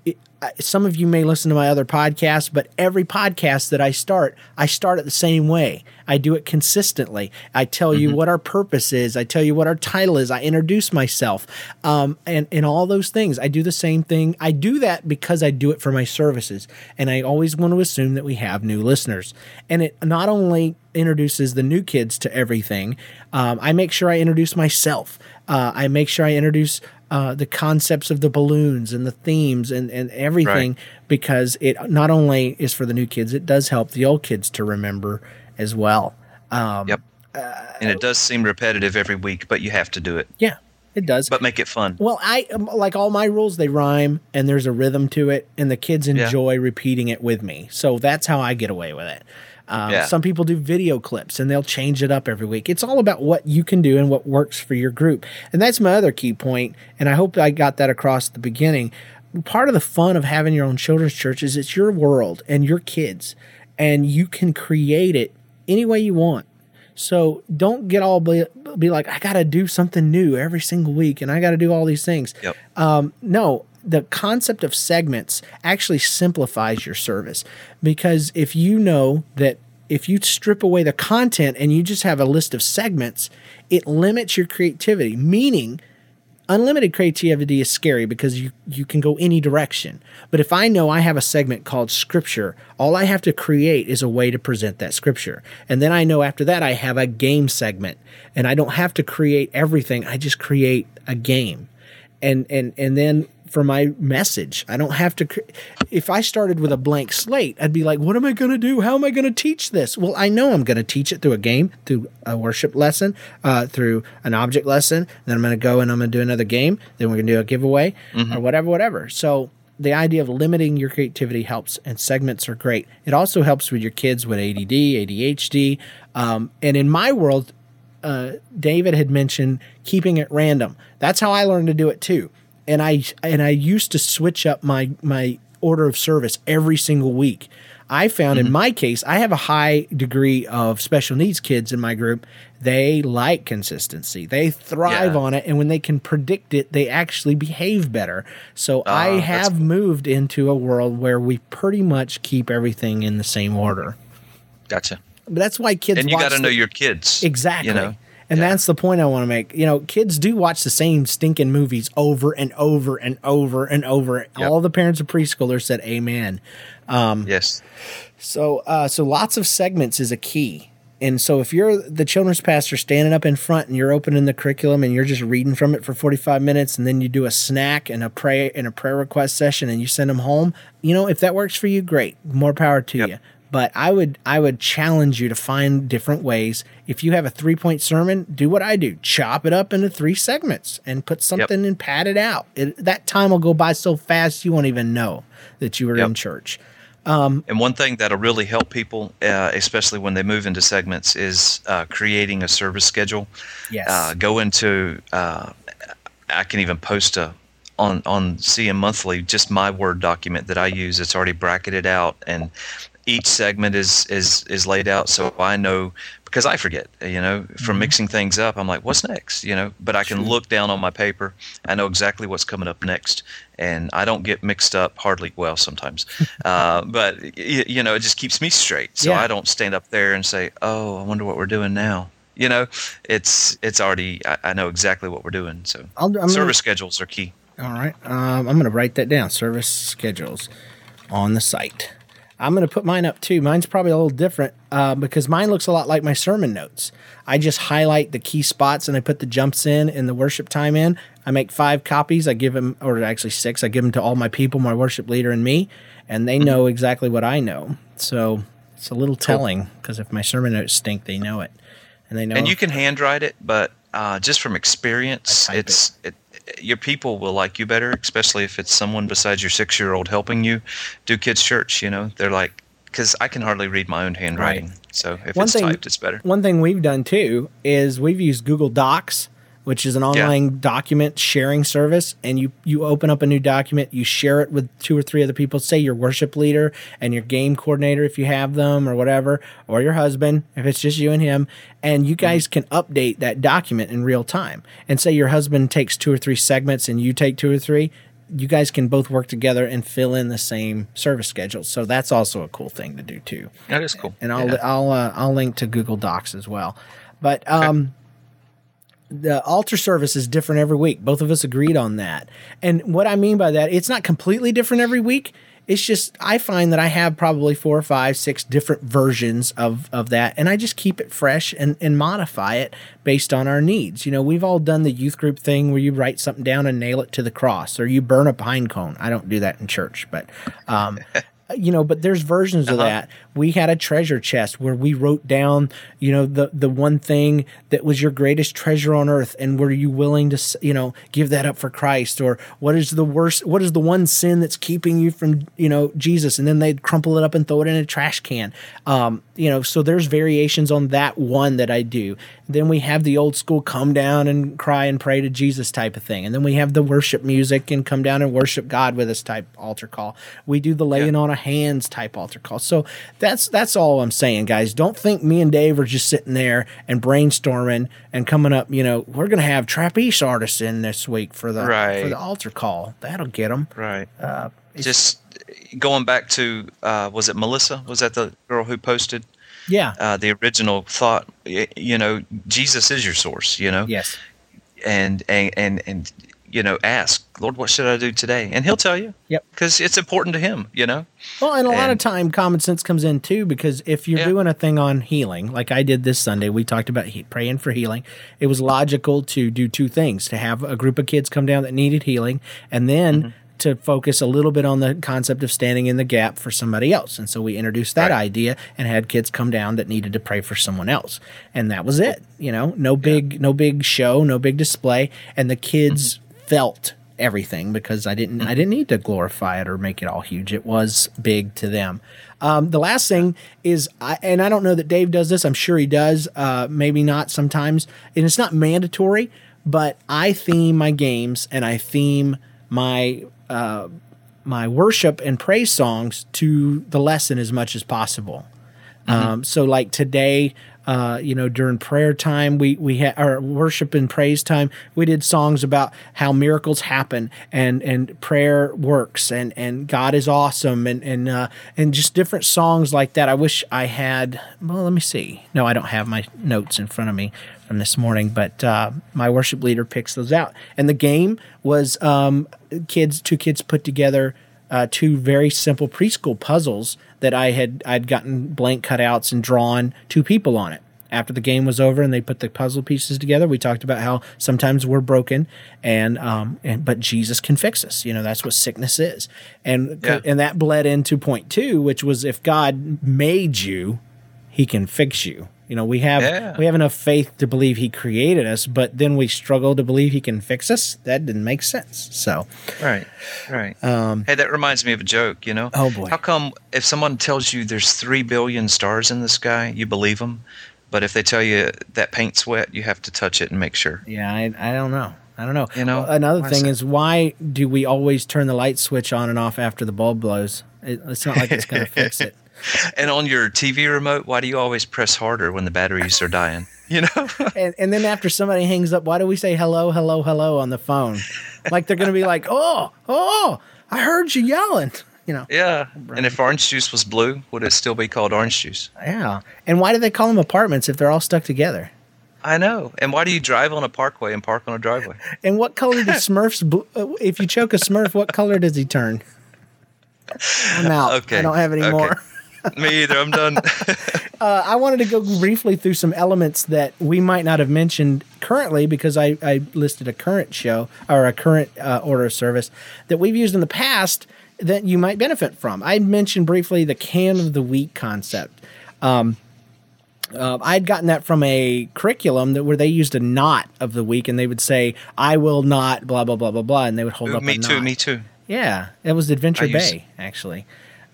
some of you may listen to my other podcasts, but every podcast that I start, I start it the same way. I do it consistently. I tell you what our purpose is. I tell you what our title is. I introduce myself, um, and and all those things. I do the same thing. I do that because I do it for my services, and I always want to assume that we have new listeners. And it not only introduces the new kids to everything, um, I make sure I introduce myself. Uh, I make sure I introduce uh, the concepts of the balloons and the themes and, and everything because it not only is for the new kids, it does help the old kids to remember as well. Um,
Yep. and it does seem repetitive every week, but you have to do it.
Yeah, it does.
But make it fun.
well, I um, like all my rules. They rhyme and there's a rhythm to it, and the kids
Yeah.
enjoy repeating it with me. So that's how I get away with it. Um,
Yeah.
Some people do video clips and they'll change it up every week. It's all about what you can do and what works for your group. And that's my other key point, And I hope I got that across at the beginning. Part of the fun of having your own children's church is it's your world and your kids, and you can create it any way you want. So don't get all be, be like, I got to do something new every single week and I got to do all these things.
Yep.
Um, no, the concept of segments actually simplifies your service because if you know that if you strip away the content and you just have a list of segments, it limits your creativity, meaning unlimited creativity is scary because you you can go any direction. But if I know I have a segment called scripture, all I have to create is a way to present that scripture. And then I know after that I have a game segment and I don't have to create everything. I just create a game. And and and then for my message, I don't have to cre- if I started with a blank slate, I'd be like, what am I going to do? How am I going to teach this? Well, I know I'm going to teach it through a game, through a worship lesson, uh, through an object lesson. Then I'm going to go and I'm going to do another game. Then we're going to do a giveaway or whatever, whatever. So the idea of limiting your creativity helps, and segments are great. It also helps with your kids with ADD, ADHD, um, and in my world, uh, David had mentioned keeping it random. That's how I learned to do it too. And I and I used to switch up my my order of service every single week. I found in mm-hmm. my case, I have a high degree of special needs kids in my group. They like consistency. They thrive
Yeah.
on it, and when they can predict it, they actually behave better. So ah, I
that's
have moved into a world where we pretty much keep everything in the same order.
Gotcha.
But that's why kids
And you got to know your kids.
Exactly.
You know.
And
Yeah.
that's the point I want to make. You know, kids do watch the same stinking movies over and over and over and over.
Yep.
All the parents of preschoolers said amen.
Yes.
So uh so lots of segments is a key. And so if you're the children's pastor standing up in front and you're opening the curriculum and you're just reading from it for 45 minutes and then you do a snack and a pray and a prayer request session and you send them home, you know, if that works for you, great. More power to
Yep.
you. But I would I would challenge you to find different ways. If you have a three point sermon, do what I do: chop it up into three segments and put something and pad it out. It, that time will go by so fast you won't even know that you were
Yep.
in church.
Um, And one thing that'll really help people, uh, especially when they move into segments, is uh, creating a service schedule.
Yes.
Uh, go into, uh, I can even post a on on CM Monthly, just my Word document that I use. It's already bracketed out, and each segment is is is laid out, so I know because I forget, you know, from
Mhm.
mixing things up. I'm like, what's next? You know, but I can look down on my paper. I know exactly what's coming up next, and I don't get mixed up hardly. Well, sometimes, (laughs) uh, but you know, it just keeps me straight. So
Yeah.
I don't stand up there and say, oh, I wonder what we're doing now. You know, it's it's already. I, I know exactly what we're doing. So
I'll, I'm gonna-
service schedules are key.
All right. Um, I'm going to write that down. Service schedules on the site. I'm going to put mine up too. Mine's probably a little different uh, because mine looks a lot like my sermon notes. I just highlight the key spots and I put the jumps in and the worship time in. I make five copies. I give them, or actually six. I give them to all my people, my worship leader, and me, and they know exactly what I know. So it's a little telling because if my sermon notes stink, they know it, and they know.
And you can handwrite it, but uh, just from experience, it's it. Your people will like you better, especially if it's someone besides your six year old helping you do kids' church. You know, they're like, because I can hardly read my own handwriting. So if
One
it's
thing-
typed, it's better.
One thing we've done too is we've used Google Docs, which is an online document sharing service, and you you open up a new document, you share it with two or three other people, say your worship leader and your game coordinator if you have them or whatever, or your husband if it's just you and him, and you guys can update that document in real time. And say your husband takes two or three segments and you take two or three, you guys can both work together and fill in the same service schedule. So that's also a cool thing to do too
That is cool.
and I'll
Yeah.
I'll uh, I'll link to Google Docs as well. But um, the altar service is different every week. Both of us agreed on that. And what I mean by that, it's not completely different every week. It's just I find that I have probably four or five, six different versions of of that, and I just keep it fresh and and modify it based on our needs. You know, we've all done the youth group thing where you write something down and nail it to the cross, or you burn a pine cone. I don't do that in church, but um, you know, but there's versions of
Uh-huh.
that. We had a treasure chest where we wrote down, you know, the the one thing that was your greatest treasure on earth, and were you willing to, you know, give that up for Christ, or what is the worst? What is the one sin that's keeping you from, you know, Jesus? And then they'd crumple it up and throw it in a trash can. Um, you know, so there's variations on that one that I do. Then we have the old school come down and cry and pray to Jesus type of thing, and then we have the worship music and come down and worship God with us type altar call. We do the laying on of hands type altar call. So that's that's all I'm saying, guys. Don't think me and Dave are just sitting there and brainstorming and coming up. You know, we're gonna have trapeze artists in this week for the for the altar call. That'll get them.
Right.
Uh,
Just going back to, uh, was it Melissa? Was that the girl who posted
yeah,
uh, the original thought? You know, Jesus is your source. You know,
yes,
and and and and you know, ask Lord, what should I do today? And He'll tell you.
Yep.
Because it's important to Him. You know.
Well, and a lot of time, common sense comes in too, because if you're
Yeah.
doing a thing on healing, like I did this Sunday, we talked about he- praying for healing. It was logical to do two things: to have a group of kids come down that needed healing, and then
Mm-hmm.
To focus a little bit on the concept of standing in the gap for somebody else. And so we introduced that
Right.
idea and had kids come down that needed to pray for someone else, and that was it. You know, no big, no big show, no big display, and the kids
Mm-hmm.
felt everything because I didn't I didn't need to glorify it or make it all huge. It was big to them. Um, the last thing is, I, and I don't know that Dave does this. I'm sure he does. Uh, maybe not sometimes, and it's not mandatory. But I theme my games and I theme my uh, my worship and praise songs to the lesson as much as possible. Um, so like today, uh, you know, during prayer time, we we had our worship and praise time. We did songs about how miracles happen and and prayer works and and God is awesome and and uh, and just different songs like that. I wish I had. Well, let me see. No, I don't have my notes in front of me from this morning, but uh, my worship leader picks those out. And the game was um, kids, two kids put together uh, two very simple preschool puzzles that I had I'd gotten blank cutouts and drawn two people on it. After the game was over and they put the puzzle pieces together, we talked about how sometimes we're broken, and um, and but Jesus can fix us. You know that's what sickness is, and
Yeah.
and that bled into point two, which was if God made you, He can fix you. You know we have
Yeah.
we have enough faith to believe He created us, but then we struggle to believe He can fix us. That didn't make sense. So
Right. Right.
um,
Hey, that reminds me of a joke. You know.
Oh, boy.
How come if someone tells you there's three billion stars in the sky, you believe them, but if they tell you that paint's wet, you have to touch it and make sure.
Yeah, I, I don't know. I don't know.
You know,
Well, another thing
is
is why do we always turn the light switch on and off after the bulb blows? It, it's not like it's going (laughs) to fix it. (laughs)
and on your TV remote, why do you always press harder when the batteries are dying? You know? (laughs)
and, and then after somebody hangs up, why do we say hello, hello, hello on the phone? Like they're going to be like, (laughs) oh, oh, I heard you yelling. You know?
Yeah. And if orange juice was blue, would it still be called orange juice?
Yeah. And why do they call them apartments if they're all stuck together?
I know. And why do you drive on a parkway and park on a driveway?
And what color do Smurfs? bl- uh, If you choke a Smurf, what color does he turn? I'm out.
Okay.
I don't have any
Okay.
more.
Me either. I'm done. (laughs)
Uh, I wanted to go briefly through some elements that we might not have mentioned currently because I, I listed a current show or a current uh, order of service that we've used in the past that you might benefit from. I mentioned briefly the can of the week concept. Um, uh, I'd gotten that from a curriculum that where they used a knot of the week and they would say, "I will not," blah blah blah blah blah, and they would hold up.
me
a
too.
knot.
Me too.
Yeah, it was Adventure
I
Bay actually.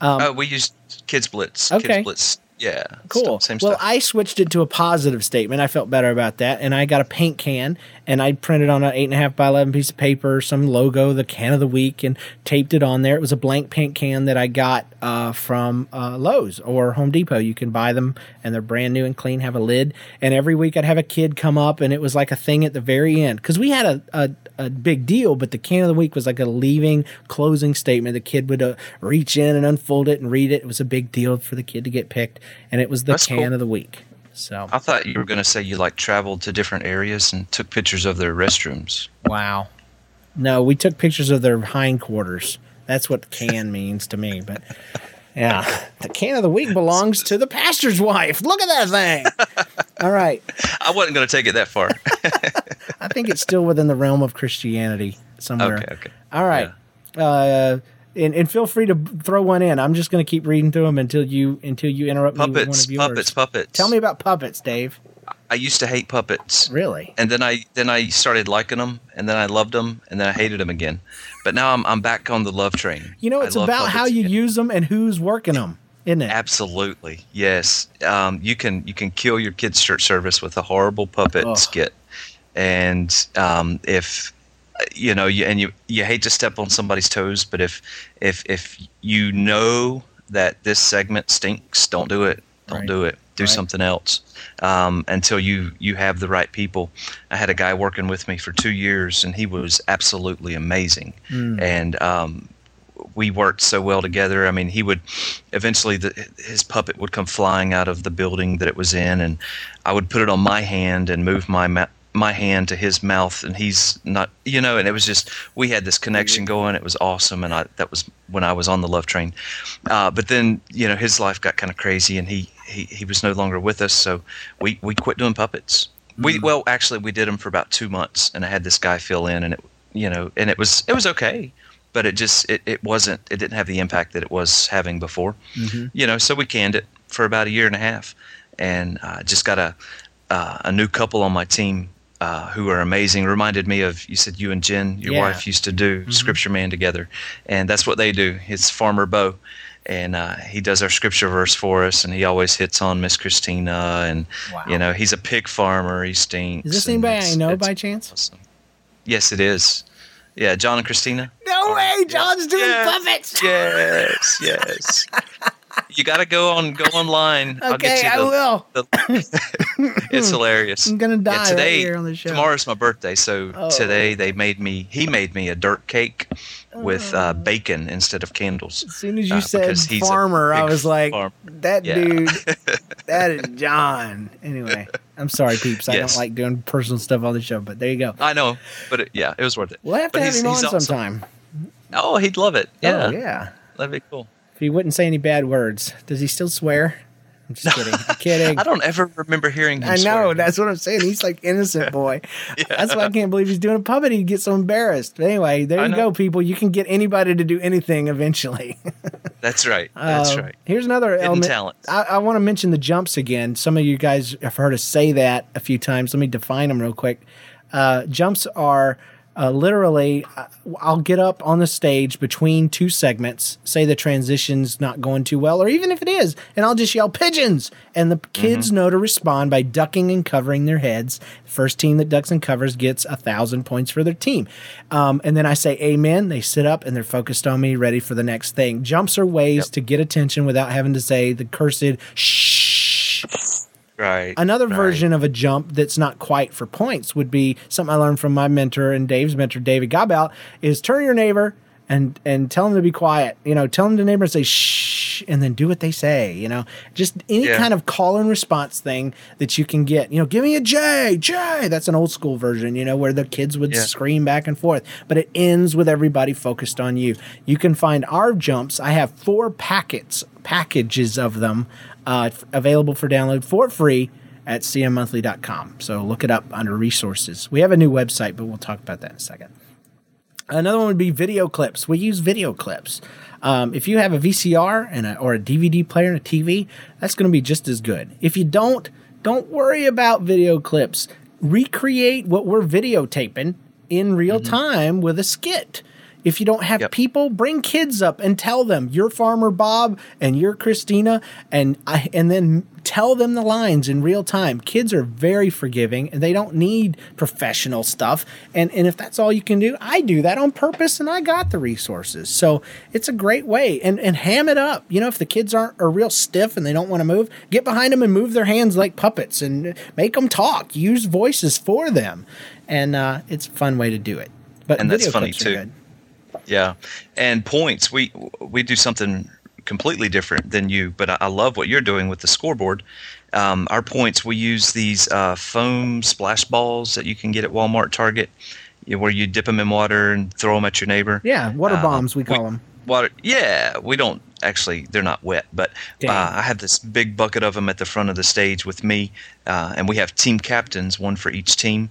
Oh, we used Kids Blitz.
Um, Okay.
Kids Blitz. Yeah.
Cool.
Stuff, same
well,
stuff.
I switched it to a positive statement. I felt better about that, and I got a paint can, and I printed on an eight and a half by eleven piece of paper some logo, the can of the week, and taped it on there. It was a blank paint can that I got uh, from uh, Lowe's or Home Depot. You can buy them, and they're brand new and clean. Have a lid, and every week I'd have a kid come up, and it was like a thing at the very end because we had a, a a big deal, but the can of the week was like a leaving closing statement. The kid would uh, reach in and unfold it and read it. It was a big deal for the kid to get picked, and it was the
That's
can
cool.
of the week. So
I thought you were going to say you like traveled to different areas and took pictures of their restrooms.
wow, no, we took pictures of their hindquarters. That's what can (laughs) means to me. But yeah, the can of the week belongs to the pastor's wife. Look at that thing. (laughs) All right,
I wasn't going to take it that far. (laughs)
I think it's still within the realm of Christianity somewhere.
okay. Okay.
All right. Uh, and, and feel free to throw one in. I'm just going to keep reading through them until you until you interrupt me with one
Puppets.
of yours.
Puppets. Puppets.
Tell me about puppets, Dave.
I used to hate puppets.
Really?
and then I then I started liking them, and then I loved them, and then I hated them again. But now I'm I'm back on the love train.
You know, it's about how you
again.
use them and who's working them, isn't it?
Absolutely, yes. Um, you can you can kill your kids' church service with a horrible puppet
Ugh.
skit, and um, if you know, you, and you you hate to step on somebody's toes, but if if if you know that this segment stinks, don't do it. Don't
Right.
do it. Do
Right.
something else um, until you you have the right people. I had a guy working with me for two years, and he was absolutely amazing.
Hmm.
And um, we worked so well together. I mean, he would eventually the, his puppet would come flying out of the building that it was in, and I would put it on my hand and move my ma- my hand to his mouth, and he's not, you know. And it was just we had this connection going. It was awesome, and I that was when I was on the love train. Uh, but then you know his life got kind of crazy, and he, he he was no longer with us, so we we quit doing puppets. We well actually we did them for about two months, and I had this guy fill in, and it you know, and it was it was okay but it just it, it wasn't it didn't have the impact that it was having before you know so we canned it for about a year and a half and uh, just got a uh, a new couple on my team uh, who are amazing reminded me of you said you and jen your
Yeah.
wife used to do scripture man together and that's what they do it's farmer bo and uh, he does our scripture verse for us and he always hits on miss christina and
Wow.
you know he's a pig farmer he stinks
Is this anybody I know by chance?
awesome. yes it is yeah john and christina
No way, John's doing
Yes,
puppets.
Yes, yes. (laughs) you got to go on, go online. I'll
Okay,
get you
I
the,
will.
the- (laughs) it's hilarious.
I'm gonna die
Yeah,
right
today,
here on the show.
tomorrow's my birthday, so
Oh.
today they made me. He made me a dirt cake with uh, bacon instead of candles.
As soon as you
uh,
said farmer, I was like, that
Yeah.
dude, (laughs) that is John. Anyway, I'm sorry, peeps. I
Yes.
don't like doing personal stuff on the show, but there you go.
I know, but it, yeah, it was worth it.
We'll have to
But
have him on
he's awesome.
sometime.
Oh, he'd love it. Yeah,
Oh, yeah.
that'd be cool.
If he wouldn't say any bad words, does he still swear? I'm just kidding. I'm (laughs) kidding.
I don't ever remember hearing him.
I know.
swear.
That's what I'm saying. He's like innocent (laughs) boy. That's why I can't believe he's doing a puppet. He'd get so embarrassed. But anyway, there
I
you
know.
go, people. You can get anybody to do anything eventually. (laughs)
That's right. That's
Uh,
right.
Here's another
Hidden
element.
talent.
I, I want to mention the jumps again. Some of you guys have heard us say that a few times. Let me define them real quick. Uh, jumps are uh, literally, uh, I'll get up on the stage between two segments, say the transition's not going too well, or even if it is, and I'll just yell pigeons, and the kids know to respond by ducking and covering their heads. First team that ducks and covers gets a thousand points for their team, um, and then I say amen. They sit up and they're focused on me, ready for the next thing. Jumps are ways
Yep.
to get attention without having to say the cursed shh.
Right.
Another
right.
version of a jump that's not quite for points would be something I learned from my mentor and Dave's mentor, David Gabel, is turn your neighbor and and tell them to be quiet. You know, tell them to neighbor and say shh, and then do what they say. You know, just any
Yeah.
kind of call and response thing that you can get. You know, give me a J, J. That's an old school version. You know, where the kids would
Yeah.
scream back and forth, but it ends with everybody focused on you. You can find our jumps. I have four packets, packages of them uh, available for download for free at cmmonthly.com. So look it up under resources. We have a new website, but we'll talk about that in a second. Another one would be video clips. We use video clips. Um, if you have a VCR and a, or a DVD player and a TV, that's going to be just as good. If you don't, don't worry about video clips. Recreate what we're videotaping in real time with a skit. If you don't have
Yep.
people, bring kids up and tell them you're Farmer Bob and you're Christina, and I, and then tell them the lines in real time. Kids are very forgiving and they don't need professional stuff. And and if that's all you can do, I do that on purpose, and I got the resources. So it's a great way. And and ham it up. You know, if the kids aren't are real stiff and they don't want to move, get behind them and move their hands like puppets and make them talk. Use voices for them, and uh, it's a fun way to do it. But
And that's funny, too. Yeah, and points. We we do something completely different than you, but I, I love what you're doing with the scoreboard. Um, our points. We use these uh, foam splash balls that you can get at Walmart, Target, where you dip them in water and throw them at your neighbor.
Yeah, water
Uh,
bombs we call them.
Water. Yeah, we don't actually. They're not wet, but uh, I have this big bucket of them at the front of the stage with me, uh, and we have team captains, one for each team,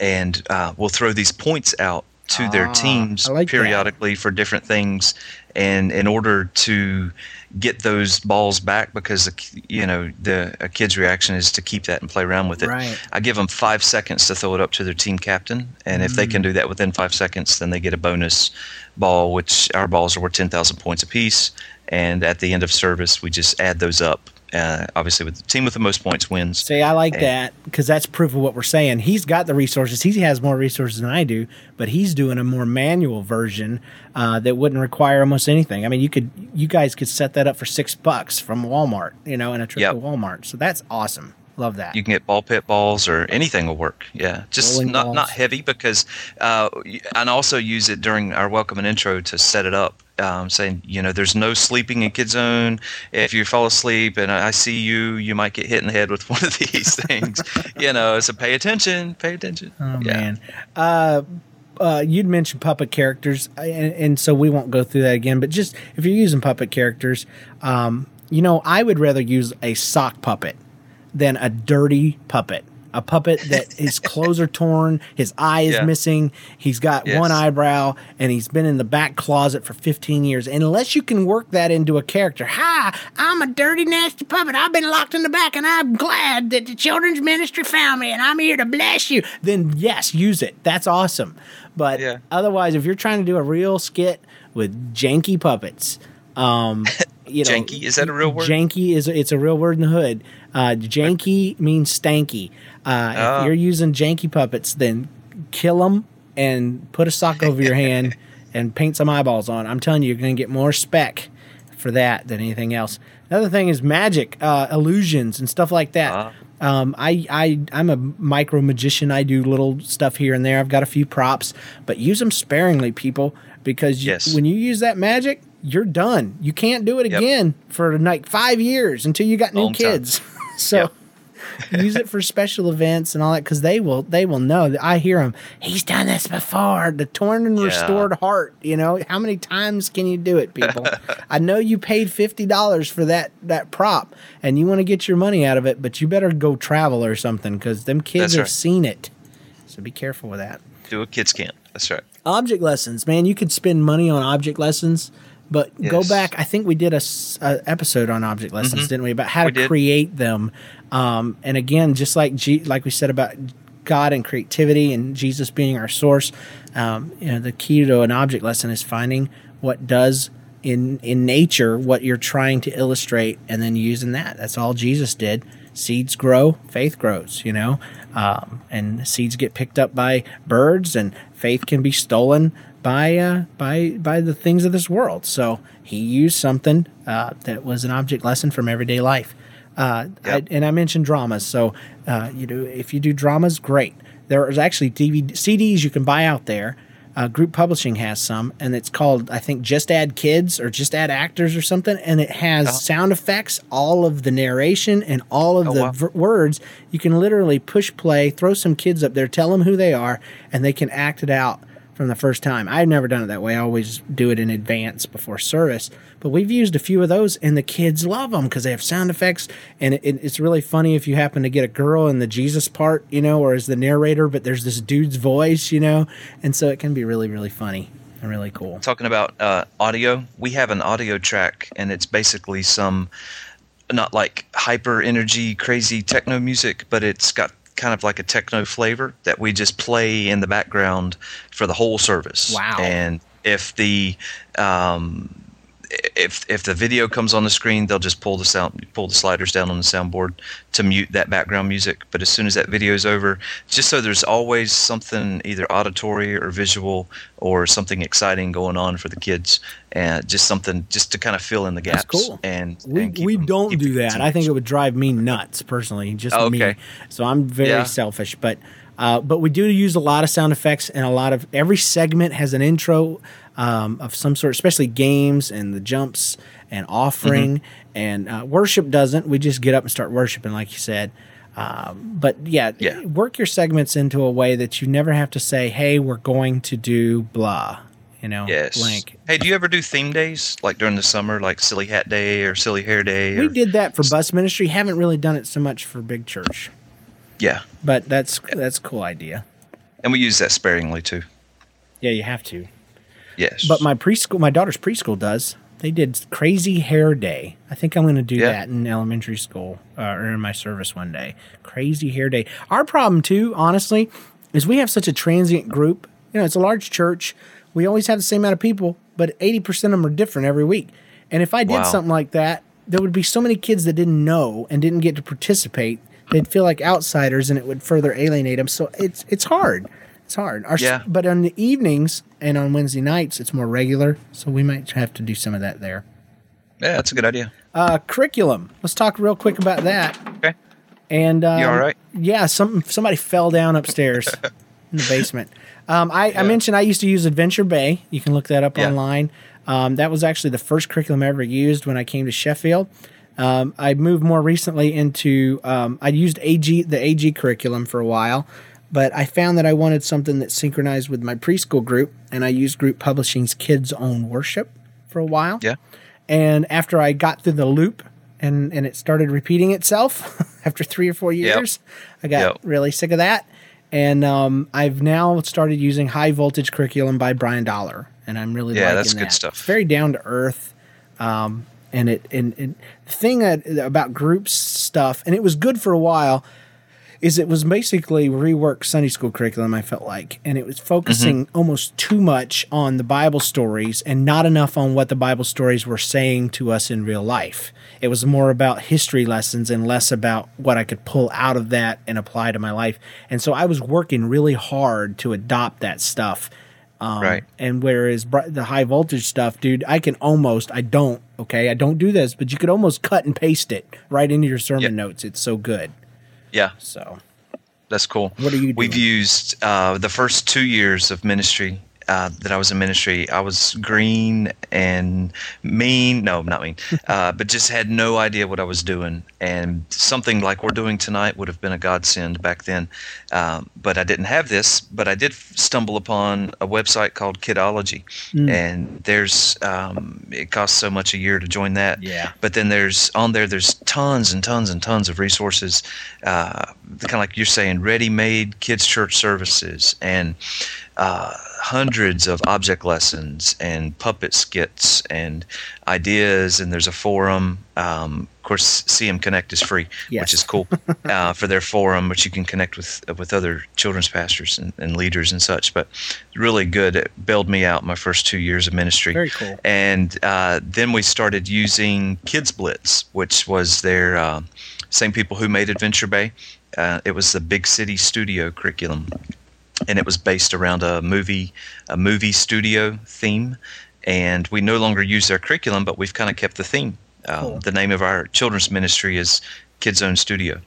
and uh, we'll throw these points out to
Ah,
their teams
like that.
periodically for different things, and in order to get those balls back because the you know the a kid's reaction is to keep that and play around with it.
Right.
I give them five seconds to throw it up to their team captain, and if they
Mm.
can do that within five seconds, then they get a bonus ball, which our balls are worth ten thousand points apiece. And at the end of service, we just add those up. Uh, obviously, with the team with the most points wins.
See, I like
And-
that because that's proof of what we're saying. He's got the resources. He has more resources than I do, but he's doing a more manual version uh, that wouldn't require almost anything. I mean, you could, you guys could set that up for six bucks from Walmart, you know, in a trip
Yep.
to Walmart. So that's awesome. Love that.
You can get ball pit balls or anything will work. Yeah, just
Bowling
not
balls.
not heavy because, uh, and also use it during our welcome and intro to set it up. Um, saying you know there's no sleeping in kid zone. If you fall asleep and I I see you, you might get hit in the head with (laughs) one of these things. you know, so pay attention. Pay attention.
Oh
Yeah.
man. Uh, uh, you'd mentioned puppet characters, and, and so we won't go through that again. But just if you're using puppet characters, um, you know, I would rather use a sock puppet than a dirty puppet. A puppet that (laughs) his clothes are torn, his eye is
Yeah.
missing, he's got
Yes.
one eyebrow, and he's been in the back closet for 15 years. And unless you can work that into a character, hi, I'm a dirty, nasty puppet. I've been locked in the back, and I'm glad that the children's ministry found me, and I'm here to bless you. Then yes, use it. That's awesome. But
Yeah.
otherwise, if you're trying to do a real skit with janky puppets, um, (laughs) you know,
Janky? Is that a real word?
Janky is it's a real word in the hood. Uh, janky means stanky. Uh,
Ah.
If you're using janky puppets, then kill them and put a sock over your hand (laughs) and paint some eyeballs on. I'm telling you, you're going to get more spec for that than anything else. Another thing is magic, uh, illusions, and stuff like that.
Ah.
Um, I, I, I'm a micro magician. I do little stuff here and there. I've got a few props, but use them sparingly, people, because you,
Yes.
when you use that magic, you're done. You can't do it
Yep.
again for like five years until you got new
time.
kids. (laughs) (laughs) so (laughs) use it for special events and all that because they will they will know. I hear them. He's done this before. The torn and
Yeah.
restored heart. You know how many times can you do it, people? I know you paid fifty dollars for that that prop and you want to get your money out of it, but you better go travel or something because them kids
That's
have
right.
seen it. So be careful with that.
Do what kids can't. That's right.
Object lessons, man. You could spend money on object lessons, but go back. I think we did a, a episode on object lessons, didn't we? About how
We
to
did.
create them. Um, and again, just like G, like we said about God and creativity and Jesus being our source. Um, you know, the key to an object lesson is finding what does in in nature what you're trying to illustrate, and then using that. That's all Jesus did. Seeds grow, faith grows. You know, um, and seeds get picked up by birds, and faith can be stolen by uh, by by the things of this world. So he used something uh, that was an object lesson from everyday life. Uh,
Yep.
I, and I mentioned dramas. So uh, you do if you do dramas, great. There's actually DVD CDs you can buy out there. Uh, Group Publishing has some, and it's called I think Just Add Kids or Just Add Actors or something, and it has sound effects, all of the narration, and all of
Oh,
the
wow.
v- words. You can literally push play, throw some kids up there, tell them who they are, and they can act it out from the first time. I've never done it that way. I always do it in advance before service. But we've used a few of those, and the kids love them because they have sound effects. And it, it- it's really funny if you happen to get a girl in the Jesus part, you know, or as the narrator, but there's this dude's voice, you know, and so it can be really, really funny and really cool.
talking about uh, audio, we have an audio track, and it's basically some not like hyper energy, crazy techno music, but it's got kind of like a techno flavor that we just play in the background for the whole service.
Wow.
And if the um, if if the video comes on the screen, they'll just pull the sound pull the sliders down on the soundboard to mute that background music. But as soon as that video is over, just so there's always something either auditory or visual or something exciting going on for the kids, and just something just to kind of fill in the gaps.
That's cool.
And
We,
and
we
them-
don't do that. I think it would drive me nuts personally, just
Oh,
me.
okay.
So I'm very
Yeah.
selfish, but uh, but we do use a lot of sound effects and a lot of every segment has an intro um, of some sort, especially games and the jumps and offering
Mm-hmm.
and uh, worship doesn't. We just get up and start worshiping, like you said. Um, but yeah,
Yeah.
work your segments into a way that you never have to say, "Hey, we're going to do blah," you know,
Yes.
blank.
Hey, do you ever do theme days like during the summer, like Silly Hat Day or Silly Hair Day?
We
or-
did that for bus ministry. Haven't really done it so much for big church.
Yeah,
But that's that's a cool idea.
and we use that sparingly too.
Yeah, you have to.
Yes.
But my preschool, my daughter's preschool does. They did crazy hair day. I think I'm going to do
Yeah.
that in elementary school uh, or in my service one day. Crazy hair day. Our problem too, honestly, is we have such a transient group. You know, it's a large church. We always have the same amount of people, but 80% of them are different every week. And if I did
Wow.
something like that, there would be so many kids that didn't know and didn't get to participate. They'd feel like outsiders, and it would further alienate them. So it's it's hard. It's hard. Our,
Yeah.
But on the evenings and on Wednesday nights, it's more regular. So we might have to do some of that there.
yeah, that's a good idea.
Uh, curriculum. Let's talk real quick about that.
Okay.
And um,
You all right?
Yeah, some somebody fell down upstairs (laughs) in the basement. Um, I, I mentioned I used to use Adventure Bay. You can look that up
Yeah.
online. Um, that was actually the first curriculum I ever used when I came to Sheffield. Um, I moved more recently into um, I used AG the AG curriculum for a while, but I found that I wanted something that synchronized with my preschool group, and I used Group Publishing's Kids Own Worship for a while.
Yeah.
And after I got through the loop and, and it started repeating itself (laughs) after three or four years, I got
Yep.
really sick of that. And um, I've now started using High Voltage Curriculum by Brian Dollar. And I'm really
Yeah, that's good
that.
stuff.
It's very down to earth. Um, and it and, and the thing that, about groups stuff, and it was good for a while, is it was basically reworked Sunday school curriculum. I felt like, and it was focusing
Mm-hmm.
almost too much on the Bible stories and not enough on what the Bible stories were saying to us in real life. It was more about history lessons and less about what I could pull out of that and apply to my life. And so I was working really hard to adopt that stuff. Um,
Right.
And whereas br- the high voltage stuff, dude, I can almost, I don't, okay, I don't do this, but you could almost cut and paste it right into your sermon
Yep.
notes. It's so good.
Yeah.
So.
That's cool.
What are you
We've used uh, the first two years of ministry uh, that I was in ministry. I was green and mean. No, not mean. (laughs) Uh, but just had no idea what I was doing. And something like we're doing tonight would have been a godsend back then. Um, but I didn't have this. But I did stumble upon a website called Kidology,
Hmm.
and there's um, it costs so much a year to join that.
Yeah.
But then there's on there there's tons and tons and tons of resources, uh, kind of like you're saying, ready-made kids church services and uh, hundreds of object lessons and puppet skits and ideas, and there's a forum. Um, of course, CM Connect is free,
Yes.
which is cool (laughs) uh, for their forum, which you can connect with with other children's pastors and, and leaders and such. But really good. It bailed me out my first two years of ministry.
Very cool.
And uh, then we started using Kids Blitz, which was their uh, same people who made Adventure Bay. Uh, it was the big city studio curriculum, and it was based around a movie a movie studio theme. And we no longer use their curriculum, but we've kind of kept the theme. Um,
Cool.
The name of our children's ministry is Kids Zone Studio,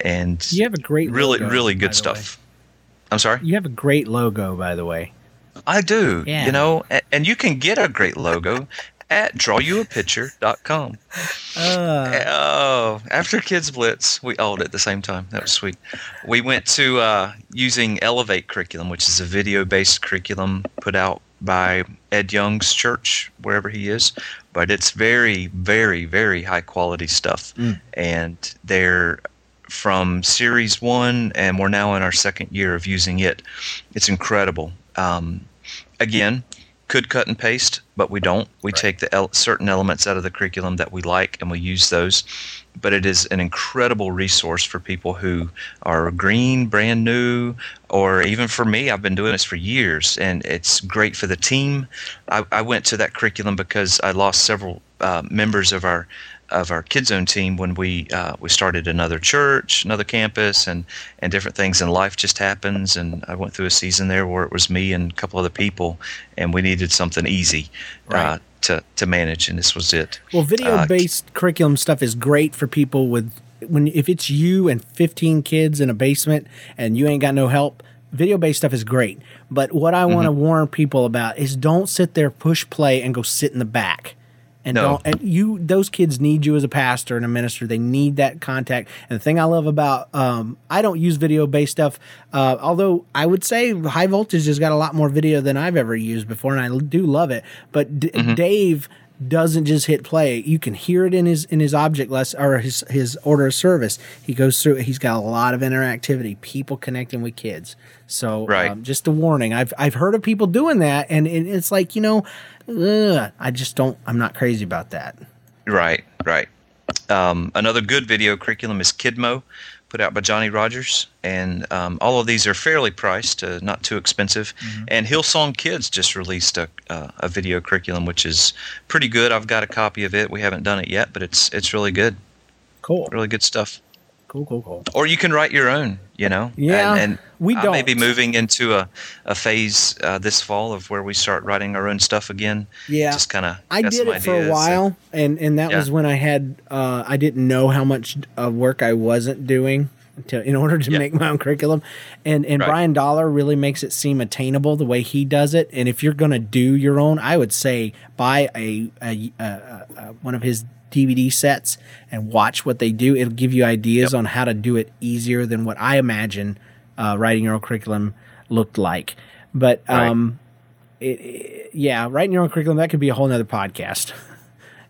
and
You have a great
really
logo,
really good stuff. I'm sorry.
You have a great logo, by the way.
I do.
Yeah.
You know, and, and you can get a great logo at drawyouapicture.com.
Uh,
Oh, after Kids Blitz, we all did at the same time. That was sweet. We went to uh, using Elevate curriculum, which is a video-based curriculum put out by Ed Young's church, wherever he is. But it's very, very, very high quality stuff,
Mm.
and they're from series one, and we're now in our second year of using it. It's incredible. Um, again, could cut and paste, but we don't. We take the el- certain elements out of the curriculum that we like and we use those. But it is an incredible resource for people who are green, brand new, or even for me, I've been doing this for years, and it's great for the team. I, I went to that curriculum because I lost several uh, members of our of our Kids Zone team when we uh, we started another church, another campus, and and different things. And life just happens. And I went through a season there where it was me and a couple other people, and we needed something easy uh, to to manage, and this was it.
well, video-based curriculum stuff is great for people with when if it's you and 15 kids in a basement and you ain't got no help. Video-based stuff is great, but what I want to
Mm-hmm.
warn people about is don't sit there, push play, and go sit in the back. And
No.
don't and you those kids need you as a pastor and a minister. They need that contact. And the thing I love about um, I don't use video based stuff. Uh, although I would say high voltage has got a lot more video than I've ever used before, and I do love it. But D- Dave doesn't just hit play. You can hear it in his in his object lesson or his his order of service. He goes through. He's got a lot of interactivity. People connecting with kids. So
Right.
um, just a warning. I've I've heard of people doing that, and it, it's like you know, ugh, I just don't. I'm not crazy about that.
Right, right. Um, another good video curriculum is Kidmo, put out by Johnny Rogers, and um, all of these are fairly priced, uh, not too expensive. And Hillsong Kids just released a, uh, a video curriculum, which is pretty good. I've got a copy of it. We haven't done it yet, but it's it's really good,
Cool.
really good stuff.
Cool. Cool. Cool.
Or you can write your own, you know.
Yeah,
and, and
we
I may be moving into a, a phase uh, this fall of where we start writing our own stuff again.
Yeah.
just kind of.
I did it for a while, and and that
Yeah.
was when I had uh, I didn't know how much uh, work I wasn't doing to in order to
Yeah.
make my own curriculum, and and
Right.
Brian Dollar really makes it seem attainable the way he does it. And if you're gonna do your own, I would say buy a, a, a, a, a one of his DVD sets and watch what they do. It'll give you ideas
Yep.
on how to do it easier than what I imagine uh, writing your own curriculum looked like. But
Right.
um, it, it- yeah, writing your own curriculum that could be a whole other podcast. (laughs)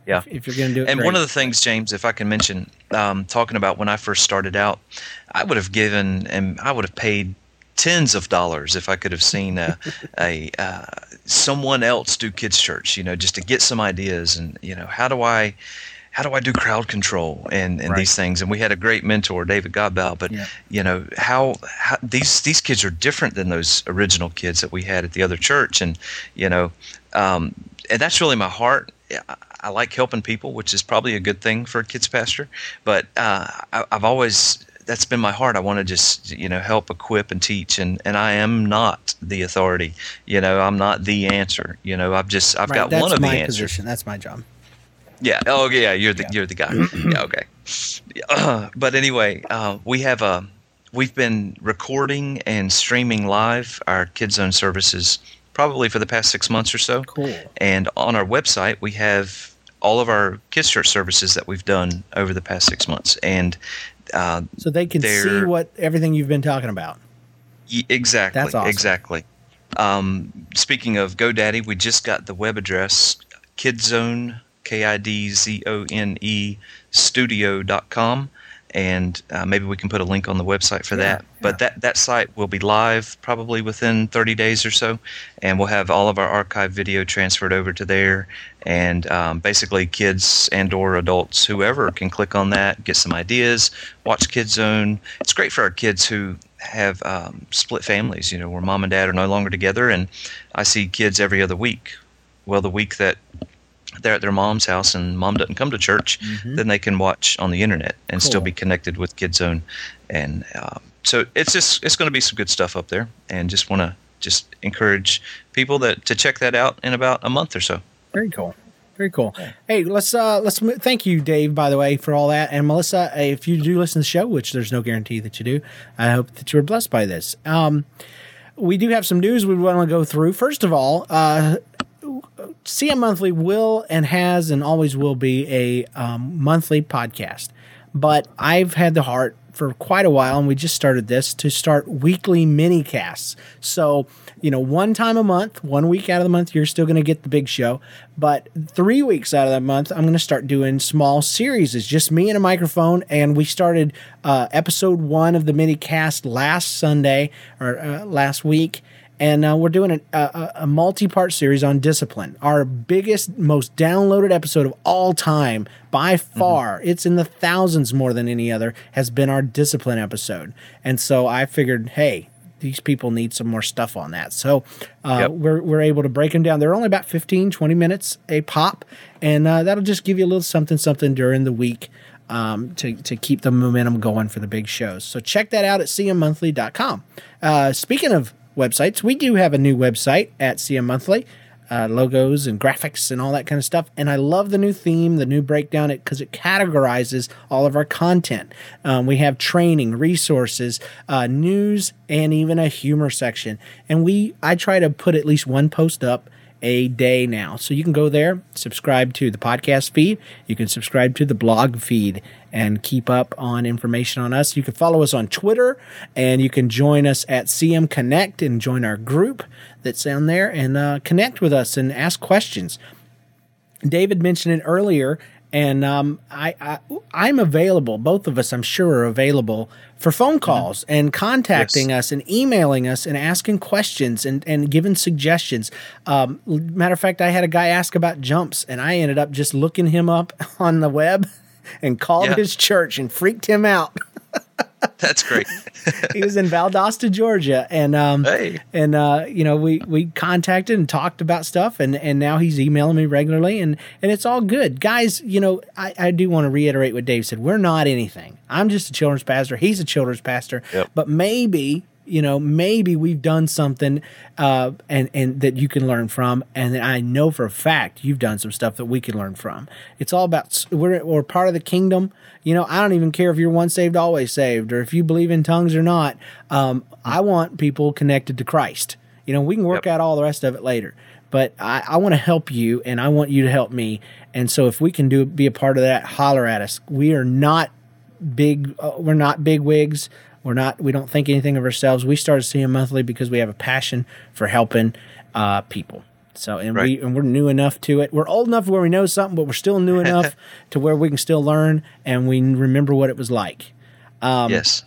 Yeah.
if you're going to do it.
And one of the things, James, if I can mention, um, talking about when I first started out, I would have given and I would have paid tens of dollars if I could have seen a, (laughs) a uh, someone else do kids church, you know, just to get some ideas and you know how do I how do I do crowd control and, and
Right.
these things? And we had a great mentor, David Godbow, but
Yeah.
you know how, how these these kids are different than those original kids that we had at the other church, and you know, um, and that's really my heart. I, I like helping people, which is probably a good thing for a kids pastor. But uh, I, I've always that's been my heart. I want to just you know help equip and teach, and and I am not the authority. You know, I'm not the answer. You know, I've just I've
Right,
got one of the
my
answers.
position. That's my job.
Yeah. Oh, yeah. You're the you're the guy. (clears throat) yeah. Okay. Yeah, (clears throat) but anyway, uh, we have a we've been recording and streaming live our Kids Zone services probably for the past six months or so.
Cool.
And on our website, we have all of our Kids Church services that we've done over the past six months, and uh,
So they can see what everything you've been talking about.
Y- Exactly.
That's awesome.
Exactly. Um, speaking of GoDaddy, we just got the web address kidzone, K I D Z O N E, studio.com. and uh, maybe we can put a link on the website for that. But that that site will be live probably within 30 days or so, and we'll have all of our archive video transferred over to there. And um, basically, kids and/or adults, whoever, can click on that, get some ideas, watch Kids Zone. It's great for our kids who have um, split families, you know, where mom and dad are no longer together, and I see kids every other week. Well, the week that they're at their mom's house and mom doesn't come to church,
Mm-hmm.
then they can watch on the internet and still be connected with Kids Zone. And um, so it's just it's going to be some good stuff up there, and just want to just encourage people that to check that out in about a month or so.
Very cool. Very cool. Hey, let's uh let's thank you, Dave, by the way, for all that. And Melissa, if you do listen to the show, which there's no guarantee that you do, I hope that you were blessed by this. Um, we do have some news we want to go through. First of all, uh, CM Monthly will and has and always will be a um, monthly podcast. But I've had the heart for quite a while, and we just started this to start weekly mini casts. So, you know, one time a month, one week out of the month, you're still going to get the big show. But three weeks out of the month, I'm going to start doing small series. It's just me and a microphone. And we started uh, episode one of the mini cast last Sunday or uh, last week and uh, we're doing an, a, a, a multi-part series on discipline. Our biggest, most downloaded episode of all time, by far, it's in the thousands more than any other, has been our discipline episode. And so I figured, hey, these people need some more stuff on that. So uh,
Yep.
we're, we're able to break them down. They're only about 15, 20 minutes a pop, and uh, that'll just give you a little something, something during the week. Um, to, to keep the momentum going for the big shows. So check that out at cmmonthly.com. Uh, speaking of websites, we do have a new website at CM Monthly, uh, logos and graphics and all that kind of stuff. And I love the new theme, the new breakdown, it because it categorizes all of our content. Um, we have training, resources, uh, news, and even a humor section. And we, I try to put at least one post up a day now. So you can go there, subscribe to the podcast feed. You can subscribe to the blog feed and keep up on information on us. You can follow us on Twitter and you can join us at CM Connect and join our group that's down there and uh, connect with us and ask questions. David mentioned it earlier, and um, I, I I'm available. Both of us, I'm sure, are available for phone calls and contacting us and emailing us and asking questions and and giving suggestions. Um, matter of fact, I had a guy ask about jumps, and I ended up just looking him up (laughs) on the web and called
Yeah.
his church and freaked him out. (laughs) (laughs)
That's great.
he was in Valdosta, Georgia, and um,
Hey.
and uh, you know we we contacted and talked about stuff, and and now he's emailing me regularly, and and it's all good, guys. You know, I I do want to reiterate what Dave said. We're not anything. I'm just a children's pastor. He's a children's pastor,
Yep.
but maybe. You know, maybe we've done something, uh, and and that you can learn from, and I know for a fact you've done some stuff that we can learn from. It's all about we're we're part of the kingdom. You know, I don't even care if you're once saved, always saved, or if you believe in tongues or not. Um, I want people connected to Christ. You know, we can work
Yep.
out all the rest of it later, but I, I want to help you, and I want you to help me. And so, if we can do be a part of that, holler at us. We are not big. Uh, we're not big wigs. We're not. We don't think anything of ourselves. We started CM Monthly because we have a passion for helping uh, people. So and we and we're new enough to it. We're old enough where we know something, but we're still new (laughs) enough to where we can still learn and we remember what it was like.
yes.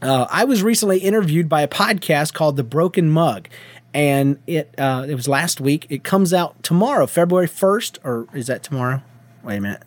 Uh, I was recently interviewed by a podcast called The Broken Mug, and it uh, it was last week. It comes out tomorrow, February first, or is that tomorrow? Wait a minute.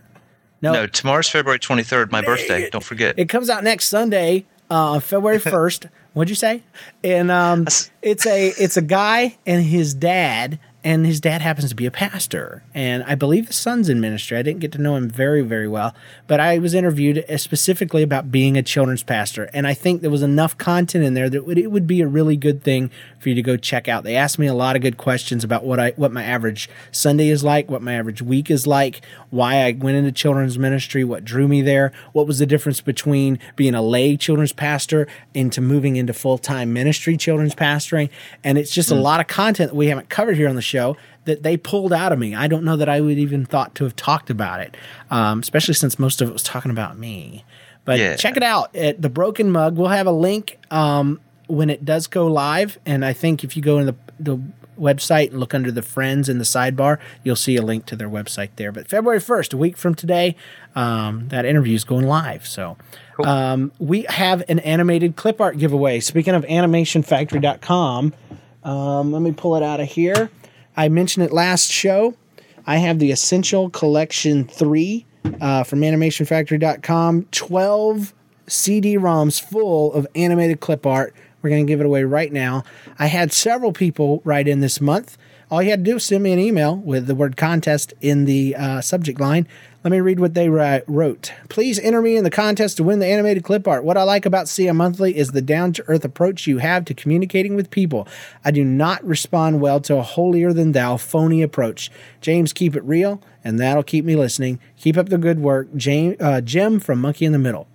No,
No, tomorrow's February 23rd, my birthday. Don't forget.
it comes out next Sunday, uh, February (laughs) first. What'd you say? And um, it's a it's a guy and his dad, and his dad happens to be a pastor, and I believe the son's in ministry. I didn't get to know him very very well, but I was interviewed uh, specifically about being a children's pastor, and I think there was enough content in there that it would be a really good thing for you to go check out. They asked me a lot of good questions about what I what my average Sunday is like, what my average week is like, why I went into children's ministry, what drew me there, what was the difference between being a lay children's pastor into moving into full time ministry children's pastoring. And it's just a lot of content that we haven't covered here on the show that they pulled out of me. I don't know that I would even thought to have talked about it, um, especially since most of it was talking about me. But
Yeah.
check it out at the Broken Mug. We'll have a link um, when it does go live, and I think if you go in the the website and look under the friends in the sidebar, you'll see a link to their website there. But February 1st, a week from today, um, that interview is going live. So um, we have an animated clip art giveaway. Speaking of animationfactory.com, um, let me pull it out of here. I mentioned it last show. I have the Essential Collection 3 uh, from animationfactory.com. 12 CD ROMs full of animated clip art. We're going to give it away right now. I had several people write in this month. All you had to do was send me an email with the word contest in the uh, subject line. Let me read what they wrote. Please enter me in the contest to win the animated clip art. What I like about CM Monthly is the down to earth approach you have to communicating with people. I do not respond well to a holier than thou phony approach. James, keep it real, and that'll keep me listening. Keep up the good work. James, uh, Jim from Monkey in the Middle.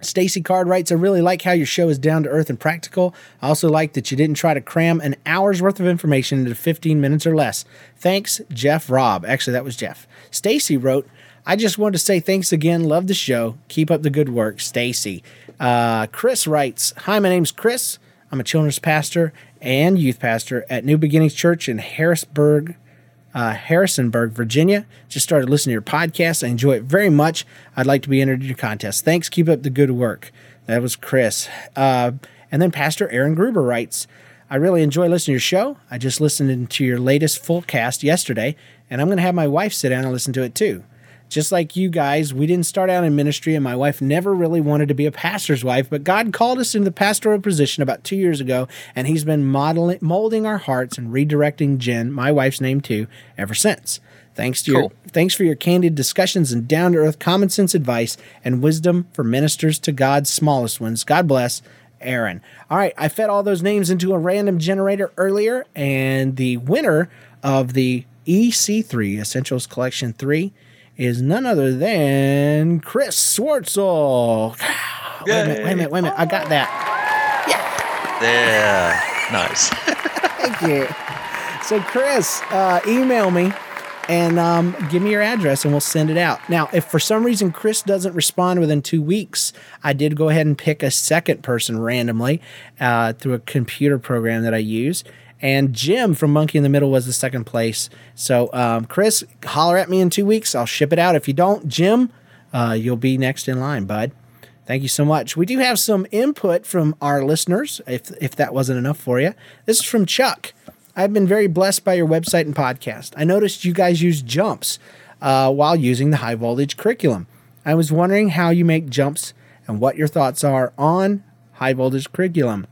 Stacy Card writes, I really like how your show is down to earth and practical. I also like that you didn't try to cram an hour's worth of information into 15 minutes or less. Thanks, Jeff Robb. Actually, that was Jeff. Stacy wrote, I just wanted to say thanks again. Love the show. Keep up the good work, Stacy. Uh, Chris writes, Hi, my name's Chris. I'm a children's pastor and youth pastor at New Beginnings Church in Harrisburg, uh, Harrisonburg, Virginia. Just started listening to your podcast. I enjoy it very much. I'd like to be entered in your contest. Thanks. Keep up the good work. That was Chris. Uh, and then Pastor Aaron Gruber writes, I really enjoy listening to your show. I just listened to your latest full cast yesterday, and I'm going to have my wife sit down and listen to it too. Just like you guys, we didn't start out in ministry, and my wife never really wanted to be a pastor's wife, but God called us into the pastoral position about two years ago, and He's been modeling, molding our hearts and redirecting Jen, my wife's name too, ever since. Thanks to
Cool.
your thanks for your candid discussions and down to earth common sense advice and wisdom for ministers to God's smallest ones. God bless. Aaron. All right, I fed all those names into a random generator earlier, and the winner of the EC3 Essentials Collection 3 is none other than Chris Swartzel. (sighs) Wait a minute, wait a minute, wait a minute. I got that.
Yeah. Yeah. Nice. (laughs)
Thank you. So, Chris, uh, email me and um, give me your address and we'll send it out. Now, if for some reason Chris doesn't respond within two weeks, I did go ahead and pick a second person randomly uh, through a computer program that I use. And Jim from Monkey in the Middle was the second place. So, um, Chris, holler at me in two weeks. I'll ship it out. If you don't, Jim, uh, you'll be next in line, bud. Thank you so much. We do have some input from our listeners, if if that wasn't enough for you. This is from Chuck. I've been very blessed by your website and podcast. I noticed you guys use jumps uh, while using the high voltage curriculum. I was wondering how you make jumps and what your thoughts are on high voltage curriculum.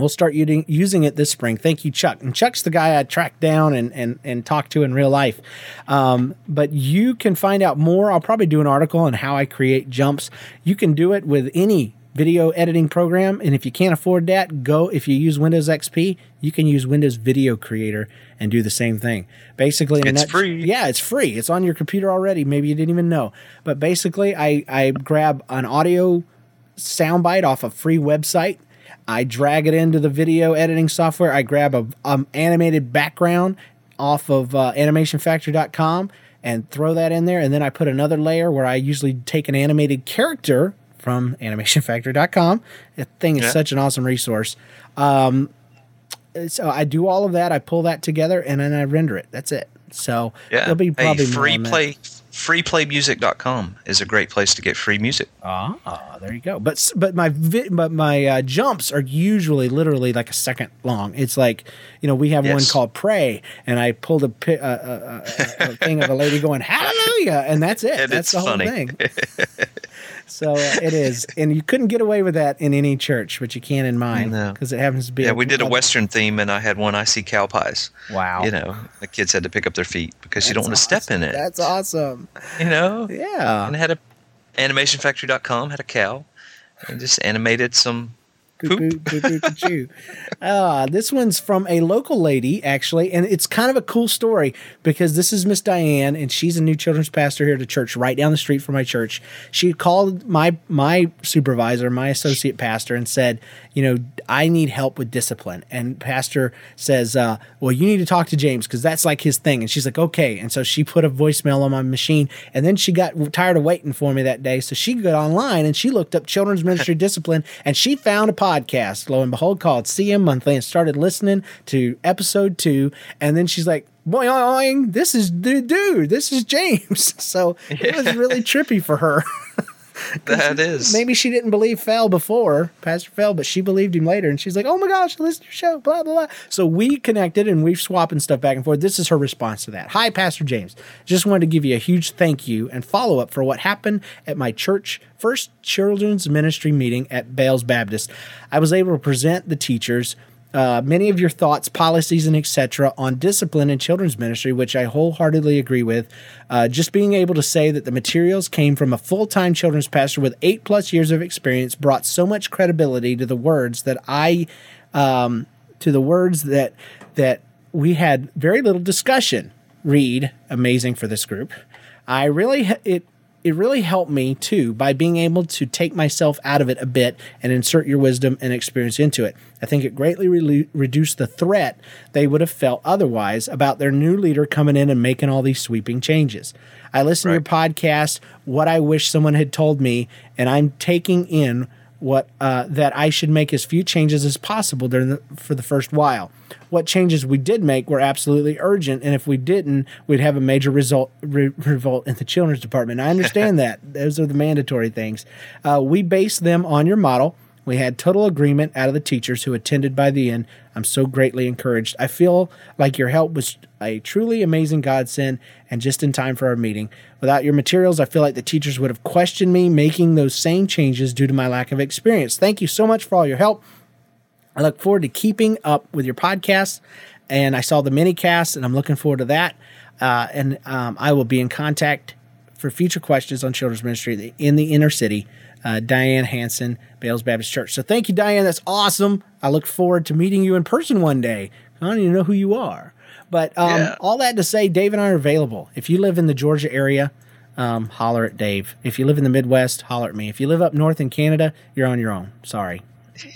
We'll start using, using it this spring. Thank you, Chuck. And Chuck's the guy I tracked down and, and, and talked to in real life. Um, but you can find out more. I'll probably do an article on how I create jumps. You can do it with any video editing program. And if you can't afford that, go, if you use Windows XP, you can use Windows Video Creator and do the same thing. Basically,
It's free.
Yeah, it's free. It's on your computer already. Maybe you didn't even know. But basically, I, I grab an audio soundbite off a free website. I drag it into the video editing software. I grab a um, animated background off of uh, animationfactory.com and throw that in there. And then I put another layer where I usually take an animated character from animationfactory.com. That thing is
Yeah.
such an awesome resource. Um, so I do all of that. I pull that together and then I render it. That's it. So
Yeah.
there'll be probably more
free
play. that.
Play freeplaymusic.com is a great place to get free music.
Ah, there you go. But but my vi- but my uh, jumps are usually literally like a second long. It's like you know we have one called "Pray," and I pulled a, pi- a, a, a, a thing of a lady going "Hallelujah," and that's it.
And
that's
it's
the whole
funny.
thing. (laughs) so uh, it is, (laughs) and you couldn't get away with that in any church, but you can in mine
No.
because it happens to be.
Yeah, we did a Western theme, and I had one I see cow pies.
Wow.
You know, the kids had to pick up their feet because you don't want to step in it.
That's awesome.
you know?
Yeah.
And had a animationfactory.com had a cow and just animated some
Uh, this one's from a local lady, actually, and it's kind of a cool story because this is Miss Diane, and she's a new children's pastor here at the church right down the street from my church. She called my my supervisor, my associate pastor, and said, "You know, I need help with discipline." And pastor says, uh, "Well, you need to talk to James because that's like his thing." And she's like, "Okay." And so she put a voicemail on my machine, and then she got tired of waiting for me that day, so she got online and she looked up children's ministry (laughs) discipline, and she found a podcast, lo and behold, called CM Monthly, and started listening to episode two. And then she's like, boing, this is the dude, this is James. (laughs) So it was really (laughs) trippy for her. (laughs)
That is.
Maybe she didn't believe Fell before, Pastor Fell, but she believed him later. And she's like, oh my gosh, listen to your show, blah, blah, blah. So we connected and we've swapping stuff back and forth. This is her response to that. Hi, Pastor James. Just wanted to give you a huge thank you and follow up for what happened at my church first children's ministry meeting at Bales Baptist. I was able to present the teachers uh, many of your thoughts, policies, and etc. on discipline in children's ministry, which I wholeheartedly agree with. Uh, just being able to say that the materials came from a full time children's pastor with eight plus years of experience brought so much credibility to the words that I, um, to the words that that we had very little discussion. Read amazing for this group. I really it it really helped me too by being able to take myself out of it a bit and insert your wisdom and experience into it. I think it greatly re- reduced the threat they would have felt otherwise about their new leader coming in and making all these sweeping changes. I listen right. to your podcast, What I Wish Someone Had Told Me, and I'm taking in what uh, that I should make as few changes as possible during the, for the first while. What changes we did make were absolutely urgent, and if we didn't, we'd have a major result re- revolt in the children's department. I understand (laughs) that; those are the mandatory things. Uh, we base them on your model. We had total agreement out of the teachers who attended by the end. I'm so greatly encouraged. I feel like your help was a truly amazing godsend and just in time for our meeting. Without your materials, I feel like the teachers would have questioned me making those same changes due to my lack of experience. Thank you so much for all your help. I look forward to keeping up with your podcast. And I saw the mini cast, and I'm looking forward to that. Uh, and um, I will be in contact for future questions on children's ministry in the inner city. Uh, Diane Hanson, Bales Baptist Church. So thank you, Diane. That's awesome. I look forward to meeting you in person one day. I don't even know who you are. But um, yeah. all that to say, Dave and I are available. If you live in the Georgia area, um, holler at Dave. If you live in the Midwest, holler at me. If you live up north in Canada, you're on your own. Sorry.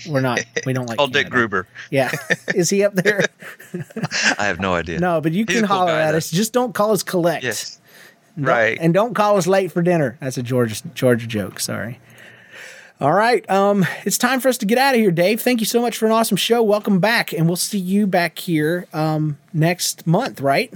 We're not. We don't (laughs) like.
Call Dick Gruber.
Yeah, (laughs) is he up there? (laughs)
I have no idea.
No, but you He's can holler cool at though. us. Just don't call us collect.
Yes.
right. And don't call us late for dinner. That's a Georgia Georgia joke. Sorry. All right. Um, it's time for us to get out of here, Dave. Thank you so much for an awesome show. Welcome back, and we'll see you back here um, next month, right?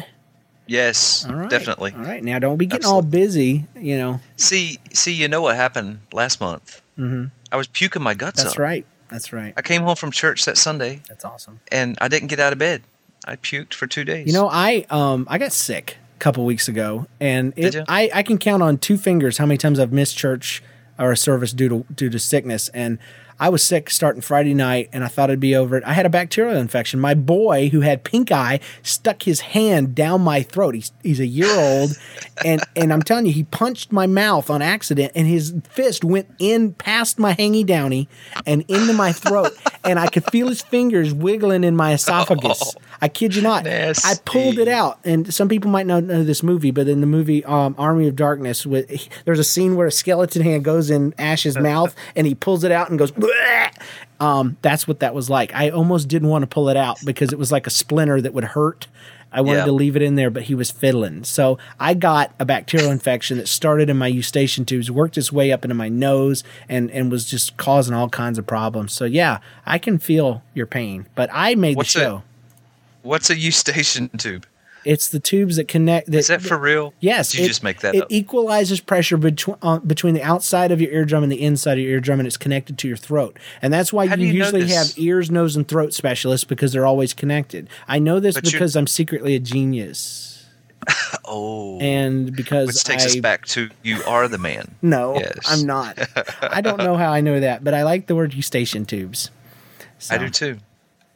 Yes, all right. definitely.
All right. Now, don't be getting Absolutely. all busy. You know.
See, see, you know what happened last month? Mm-hmm. I was puking my guts out.
That's
up.
right. That's right.
I came home from church that Sunday.
That's awesome.
And I didn't get out of bed. I puked for two days.
You know, I um I got sick a couple weeks ago, and it, I I can count on two fingers how many times I've missed church or a service due to due to sickness. And I was sick starting Friday night, and I thought it'd be over it. I had a bacterial infection. My boy, who had pink eye, stuck his hand down my throat. He's he's a year old, (laughs) and and I'm telling you, he punched my mouth on accident, and his fist went in past my hangy downy and into my throat, and I could feel his fingers wiggling in my esophagus. (laughs) Oh. I kid you not.
Nasty.
I pulled it out, and some people might not know this movie, but in the movie um, Army of Darkness, with, there's a scene where a skeleton hand goes in Ash's mouth, and he pulls it out and goes. Um, that's what that was like. I almost didn't want to pull it out because it was like a splinter that would hurt. I wanted to leave it in there, but he was fiddling. So I got a bacterial infection that started in my eustachian tubes, worked its way up into my nose, and and was just causing all kinds of problems. So yeah, I can feel your pain, but I made What's the show.
What's a eustachian tube?
It's the tubes that connect.
That, Is that for real?
Yes.
Did you it, just make that
it
up?
equalizes pressure between uh, between the outside of your eardrum and the inside of your eardrum, and it's connected to your throat. And that's why you, you, usually have ears, nose, and throat specialists because they're always connected. I know this but because I'm secretly a genius. (laughs)
oh.
And because
Which takes
I,
us back to you are the man. (laughs)
No, yes. I'm not. I don't know how I know that, but I like the word eustachian tubes.
So. I do too.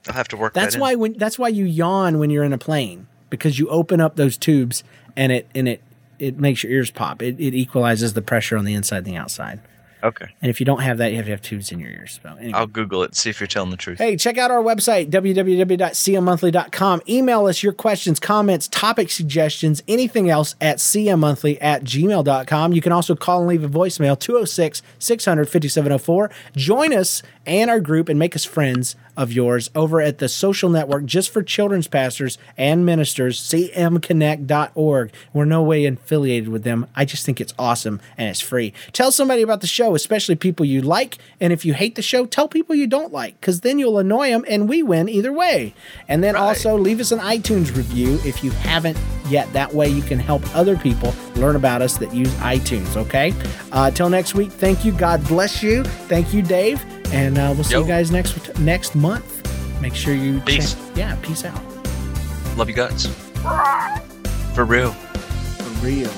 I'll have to work.
That's
that
why when that's why you yawn when you're in a plane because you open up those tubes and it and it it makes your ears pop. It, it equalizes the pressure on the inside and the outside.
Okay.
And if you don't have that, you have to have tubes in your ears. So
anyway. I'll Google it, see if you're telling the truth.
Hey, check out our website, www.cmmonthly.com. Email us your questions, comments, topic suggestions, anything else at cmmonthly at gmail.com. You can also call and leave a voicemail, 206 600 5704. Join us and our group and make us friends of yours over at the social network just for children's pastors and ministers, cmconnect.org. We're no way affiliated with them. I just think it's awesome and it's free. Tell somebody about the show, especially people you like. And if you hate the show, tell people you don't like because then you'll annoy them and we win either way. And then
Right.
also leave us an iTunes review if you haven't yet. That way you can help other people learn about us that use iTunes, okay? Uh, till next week, thank you. God bless you. Thank you, Dave. And uh, we'll see
Yo.
you guys next next month. Make sure you
Peace.
check- yeah, peace out.
Love you guys. For real.
For real.